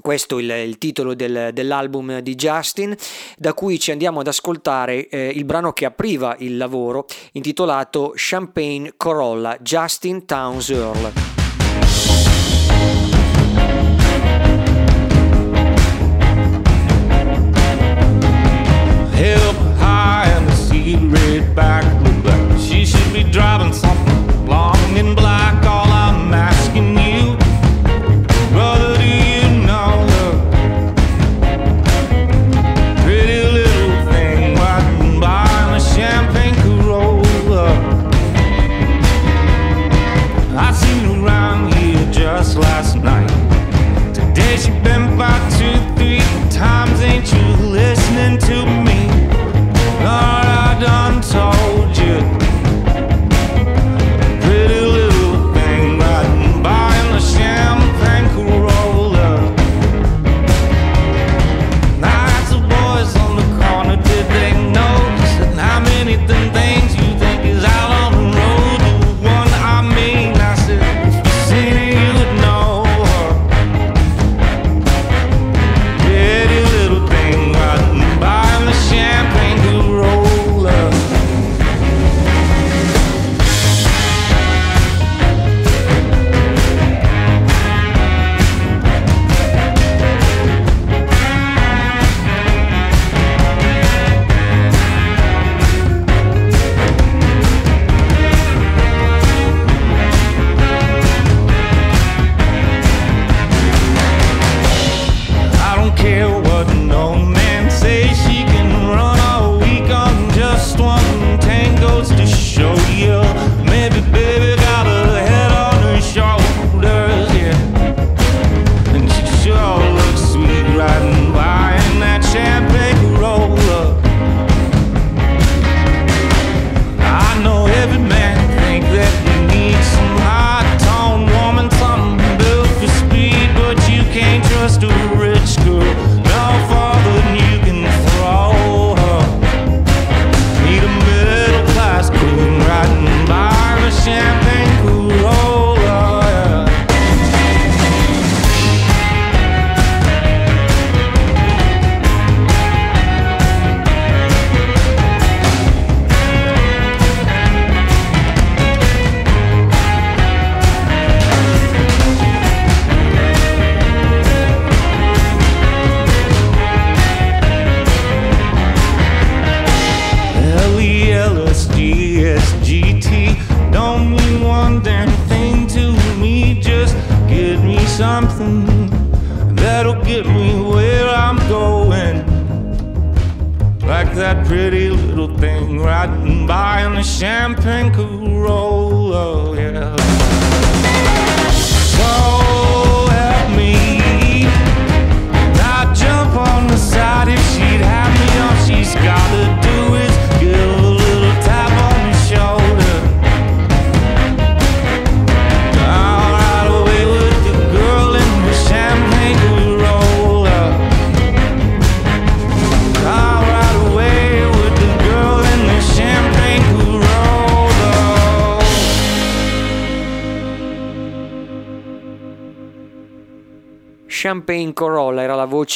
Speaker 1: questo è il, il titolo del, dell'album di Justin, da cui ci andiamo ad ascoltare eh, il brano che apriva il lavoro, intitolato Champagne Corolla, Justin Towns Earl.
Speaker 8: Hip high and the red back look like she should be driving something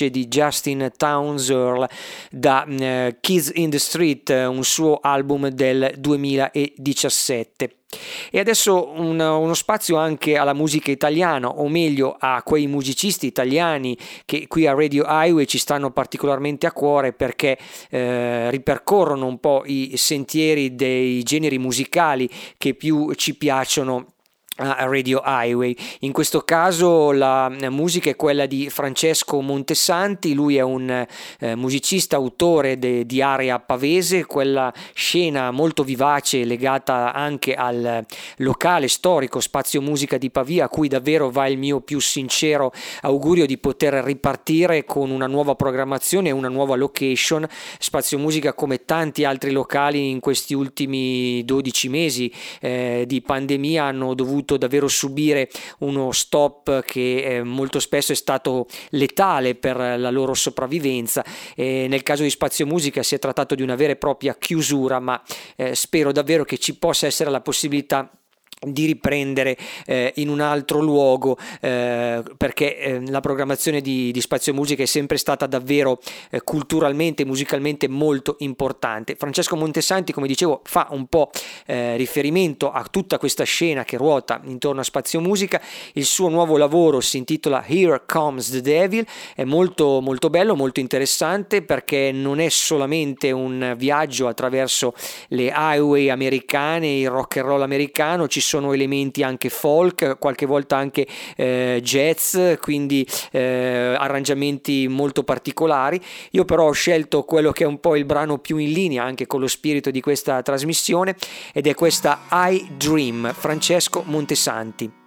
Speaker 1: voce di Justin Towns Earl da eh, Kids in the Street, un suo album del 2017. E adesso un, uno spazio anche alla musica italiana, o meglio a quei musicisti italiani che qui a Radio Highway ci stanno particolarmente a cuore perché eh, ripercorrono un po' i sentieri dei generi musicali che più ci piacciono Radio Highway. In questo caso la musica è quella di Francesco Montesanti, lui è un eh, musicista, autore de, di Area Pavese, quella scena molto vivace legata anche al locale storico Spazio Musica di Pavia, a cui davvero va il mio più sincero augurio di poter ripartire con una nuova programmazione e una nuova location. Spazio Musica come tanti altri locali in questi ultimi 12 mesi eh, di pandemia hanno dovuto dovuto davvero subire uno stop che eh, molto spesso è stato letale per la loro sopravvivenza. E nel caso di Spazio Musica si è trattato di una vera e propria chiusura, ma eh, spero davvero che ci possa essere la possibilità di riprendere eh, in un altro luogo eh, perché eh, la programmazione di, di, Spazio Musica è sempre stata davvero eh, culturalmente e musicalmente molto importante. Francesco Montesanti, come dicevo, fa un po' eh, riferimento a tutta questa scena che ruota intorno a Spazio Musica. Il suo nuovo lavoro si intitola Here Comes the Devil, è molto molto bello, molto interessante perché non è solamente un viaggio attraverso le highway americane, il rock and roll americano, ci sono sono elementi anche folk, qualche volta anche eh, jazz, quindi eh, arrangiamenti molto particolari. Io però ho scelto quello che è un po' il brano più in linea anche con lo spirito di questa trasmissione ed è questa I Dream, Francesco Montesanti.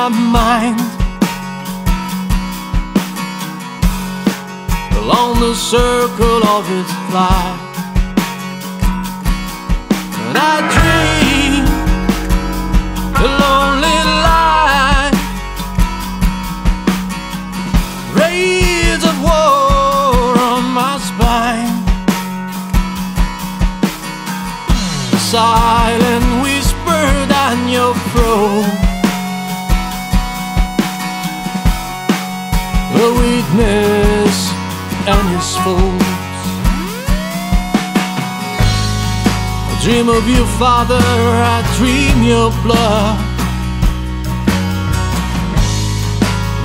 Speaker 1: My mind along the circle of its flight. And I dream a lonely and his faults. I dream of you, Father, I dream your blood.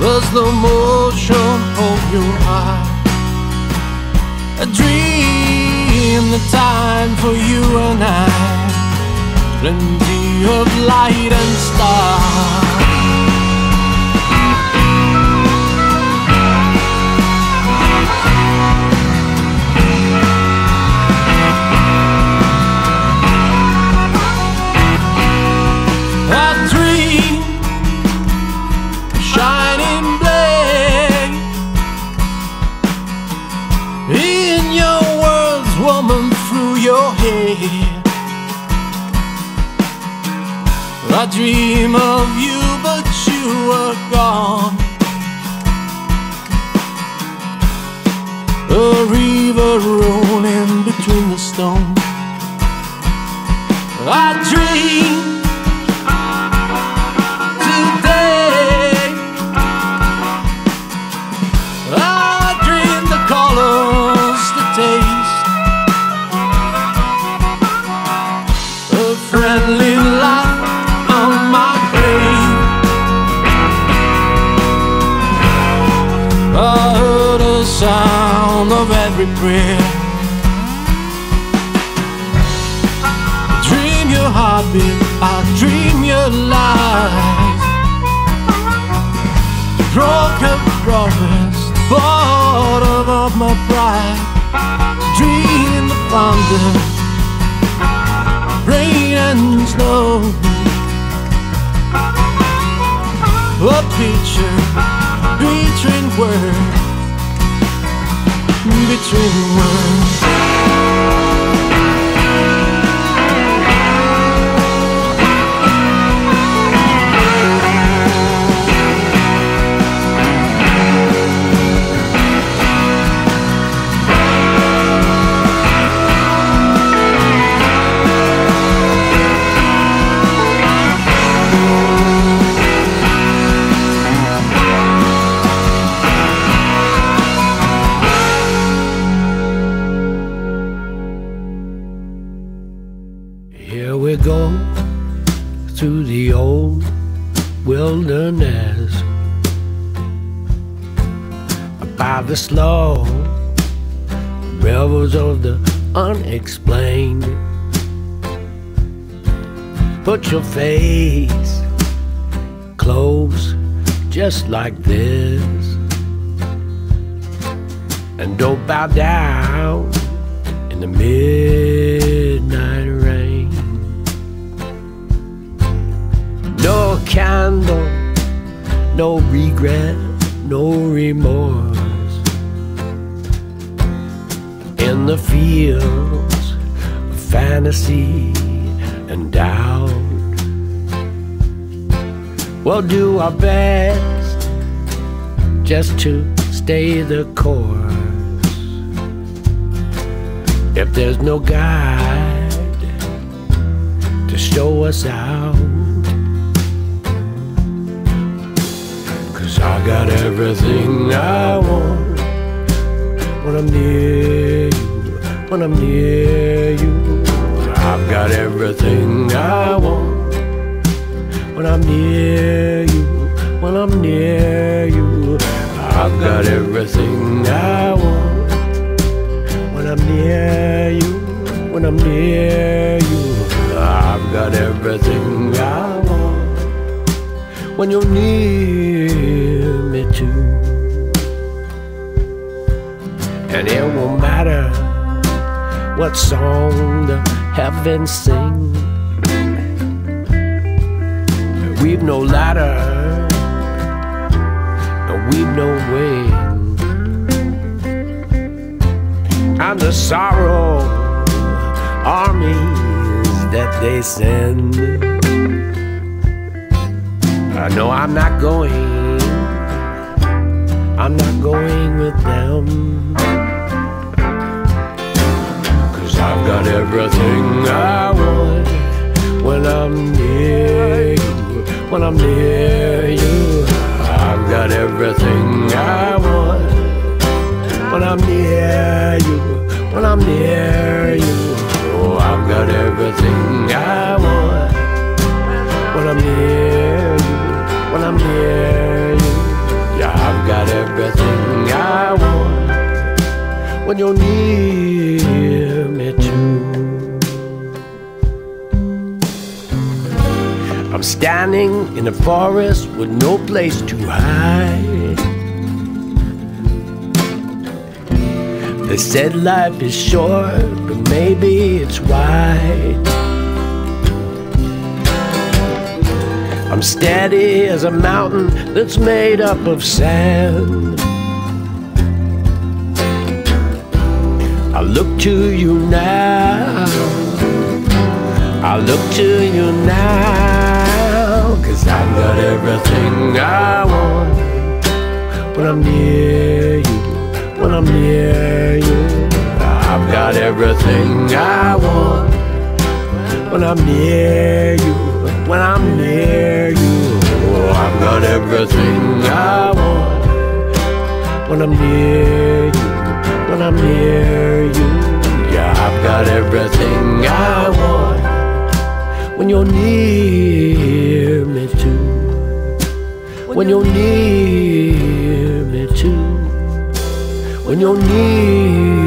Speaker 1: There's the motion of your heart. I dream the time for you and I, plenty of light and stars. I dream of you, but you were gone. A river rolling between the stones. I dream
Speaker 3: thunder, rain and snow. A picture between words, between words. Unexplained. Put your face close just like this, and don't bow down in the midnight rain. No candle, no regret, no remorse. The fields of fantasy and doubt, we'll do our best just to stay the course. If there's no guide to show us out, cause I got everything I want when I'm near you, when I'm near you. I've got everything I want when I'm near you, when I'm near you. I've got everything I want when I'm near you, when I'm near you. I've got everything I want when you're near me too. And it won't matter what song the heavens sing. We've no ladder, and we've no wing. And the sorrow armies that they send. I know I'm not going, I'm not going with them. I've got everything I want when I'm near you, when I'm near you. I've got everything I want when I'm near you, when I'm near you. Oh, I've got everything I want when I'm near you, when I'm near you. Yeah, I've got everything I want when you're near me too. I'm standing in a forest with no place to hide. They said life is short, but maybe it's wide. I'm steady as a mountain that's made up of sand. Look to you now. I look to you now. Cause I've got everything I want when I'm near you. When I'm near you, I've got everything I want when I'm near you. When I'm near you, oh, I've got everything I want when I'm near you. When I'm near you, yeah, I've got everything I want when you're near me too. When you're near me too. When you're near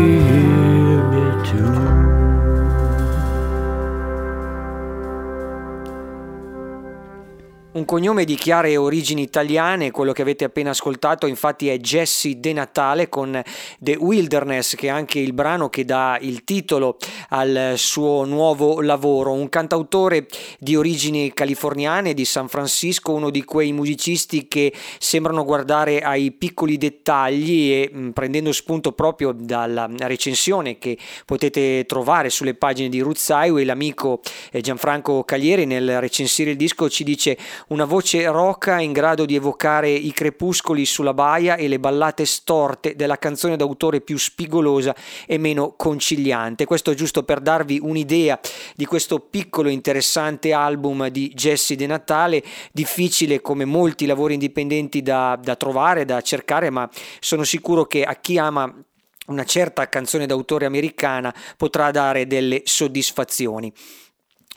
Speaker 1: cognome di chiare origini italiane, quello che avete appena ascoltato infatti è Jesse De Natale con The Wilderness, che è anche il brano che dà il titolo al suo nuovo lavoro, un cantautore di origini californiane di San Francisco, uno di quei musicisti che sembrano guardare ai piccoli dettagli e mh, prendendo spunto proprio dalla recensione che potete trovare sulle pagine di Roots Highway, l'amico eh, Gianfranco Caglieri nel recensire il disco ci dice una voce roca in grado di evocare i crepuscoli sulla baia e le ballate storte della canzone d'autore più spigolosa e meno conciliante. Questo giusto per darvi un'idea di questo piccolo interessante album di Jesse De Natale, difficile come molti lavori indipendenti da, da trovare, da cercare, ma sono sicuro che a chi ama una certa canzone d'autore americana potrà dare delle soddisfazioni.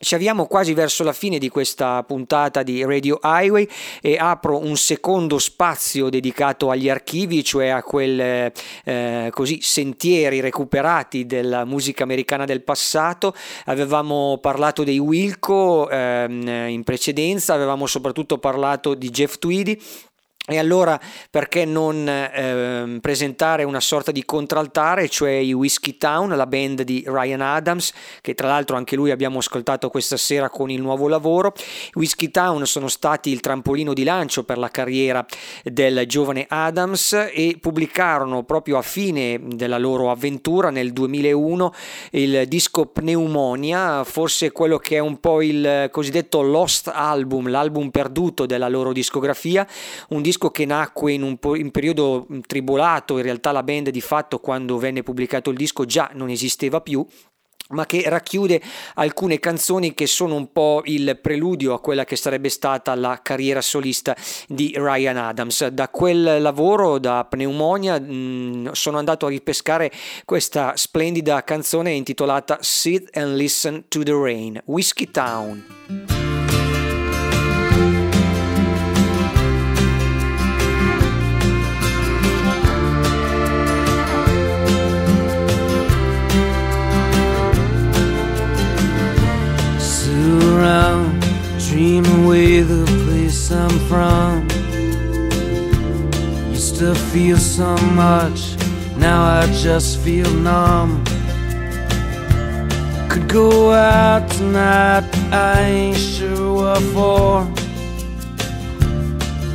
Speaker 1: Ci avviamo quasi verso la fine di questa puntata di Radio Highway e apro un secondo spazio dedicato agli archivi, cioè a quei eh, sentieri recuperati della musica americana del passato. Avevamo parlato dei Wilco ehm, in precedenza, avevamo soprattutto parlato di Jeff Tweedy e allora perché non eh, presentare una sorta di contraltare, cioè i Whiskey Town, la band di Ryan Adams, che tra l'altro anche lui abbiamo ascoltato questa sera con il nuovo lavoro. I Whiskey Town sono stati il trampolino di lancio per la carriera del giovane Adams e pubblicarono proprio a fine della loro avventura nel 2001 il disco Pneumonia, forse quello che è un po' il cosiddetto Lost Album, l'album perduto della loro discografia, un disco disco che nacque in un, po- in periodo tribolato, in realtà la band di fatto quando venne pubblicato il disco già non esisteva più ma che racchiude alcune canzoni che sono un po' il preludio a quella che sarebbe stata la carriera solista di Ryan Adams. Da quel lavoro, da Pneumonia, mh, sono andato a ripescare questa splendida canzone intitolata Sit and Listen to the Rain, Whiskey Town.
Speaker 5: Feel so much, now I just feel numb. Could go out tonight, I ain't sure what for.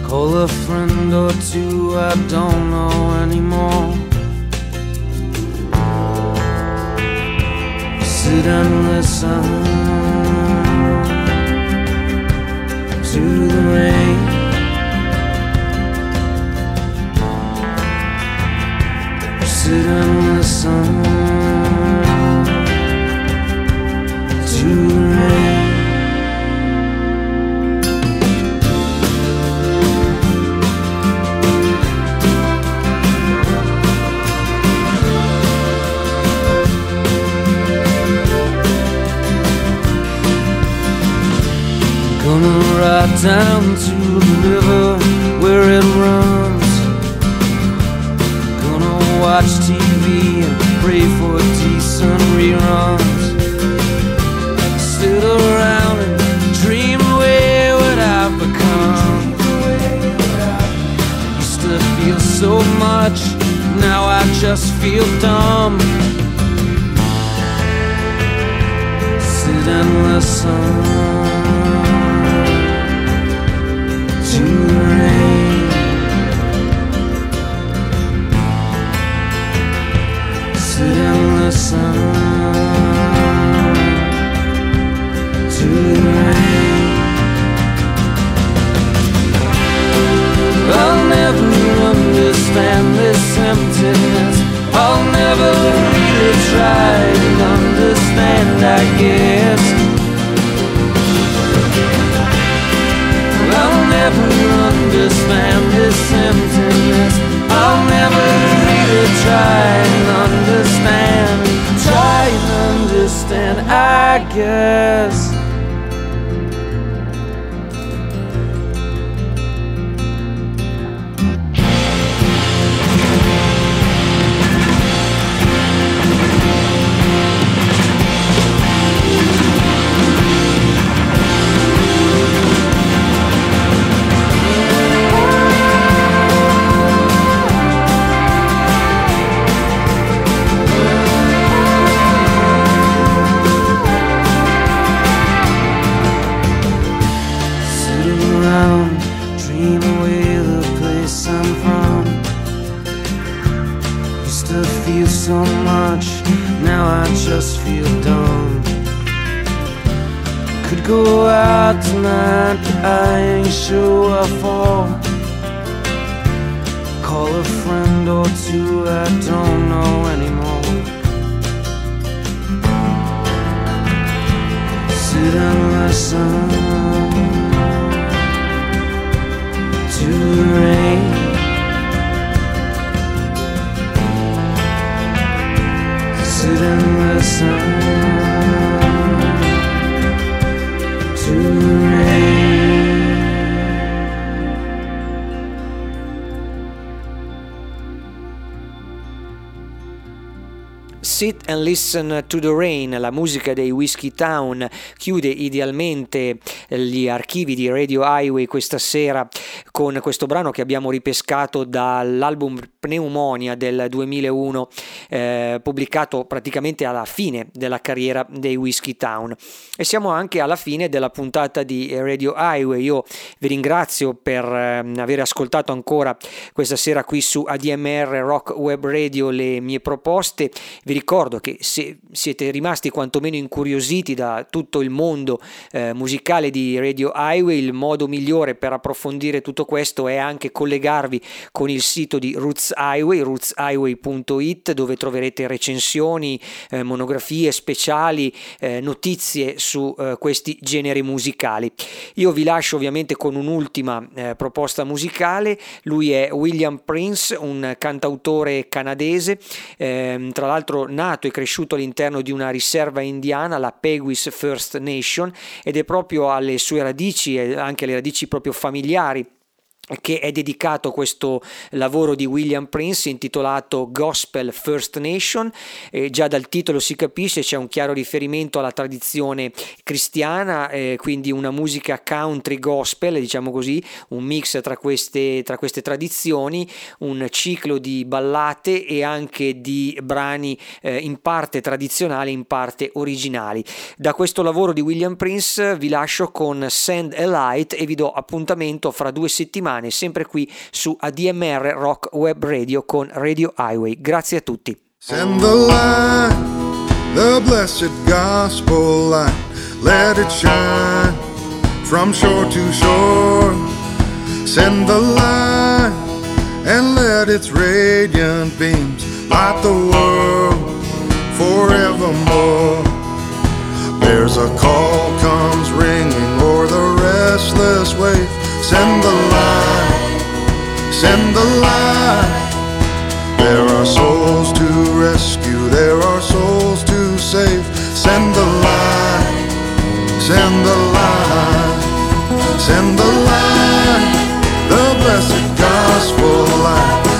Speaker 5: Call a friend or two, I don't know anymore. Sit and listen to the rain. Sit and listen to the rain. Gonna ride down to the river where it runs. Watch TV and pray for decent reruns. Sit around and dream away what I've become. Used to feel so much, now I just feel dumb. Sit and listen to the rain. I'll never understand this emptiness. I'll never really try to understand, I guess.
Speaker 3: I'll never understand this emptiness. I'll never really try and understand. I guess. Listen to the Rain,
Speaker 1: la musica dei Whiskey Town, chiude idealmente gli archivi di Radio Highway questa sera con questo brano che abbiamo ripescato dall'album Pneumonia del 2001, eh, pubblicato praticamente alla fine della carriera dei Whiskey Town. E siamo anche alla fine della puntata di Radio Highway. Io vi ringrazio per eh, aver ascoltato ancora questa sera qui su ADMR Rock Web Radio le mie proposte. Vi ricordo che se siete rimasti quantomeno incuriositi da tutto il mondo eh, musicale di Radio Highway, il modo migliore per approfondire tutto questo è anche collegarvi con il sito di Roots Highway, rootshighway.it, dove troverete recensioni, eh, monografie speciali, eh, notizie su eh, questi generi musicali. Io vi lascio ovviamente con un'ultima eh, proposta musicale, lui è William Prince, un cantautore canadese, ehm, tra l'altro nato e cresciuto all'interno di una riserva indiana, la Peguis First Nation, ed è proprio alle sue radici anche alle radici proprio familiari che è dedicato questo lavoro di William Prince intitolato Gospel First Nation eh, già dal titolo si capisce c'è un chiaro riferimento alla tradizione cristiana eh, quindi una musica country gospel diciamo così un mix tra queste, tra queste tradizioni un ciclo di ballate e anche di brani eh, in parte tradizionali in parte originali. Da questo lavoro di William Prince vi lascio con Send a Light e vi do appuntamento fra due settimane sempre qui su ADMR Rock Web Radio con Radio Highway. Grazie a tutti.
Speaker 9: Send the light, the blessed gospel light, let it shine from shore to shore. Send the light and let its radiant beams light the world forevermore. There's a call comes ringing o'er the restless wave. Send the light, send the light. There are souls to rescue, there are souls to save. Send the light, send the light, send the light, the blessed gospel light.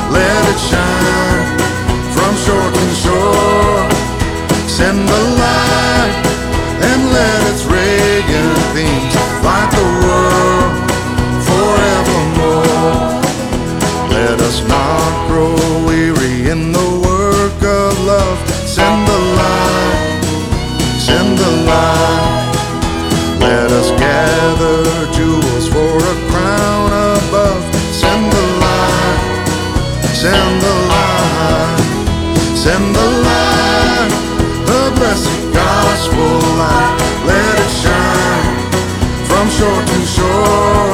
Speaker 9: Shore to shore.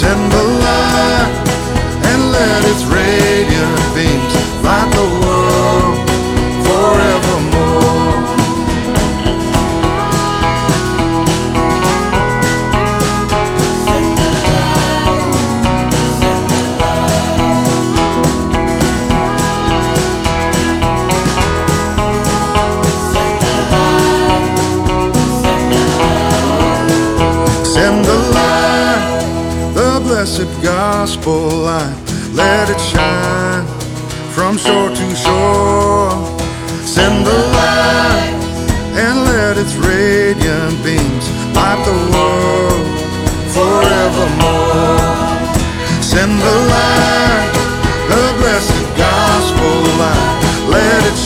Speaker 9: Send the light and let its radiant beams light blessed gospel light, let it shine from shore to shore. Send the light and let its radiant beams light the world forevermore. Send the light, the blessed gospel light, let it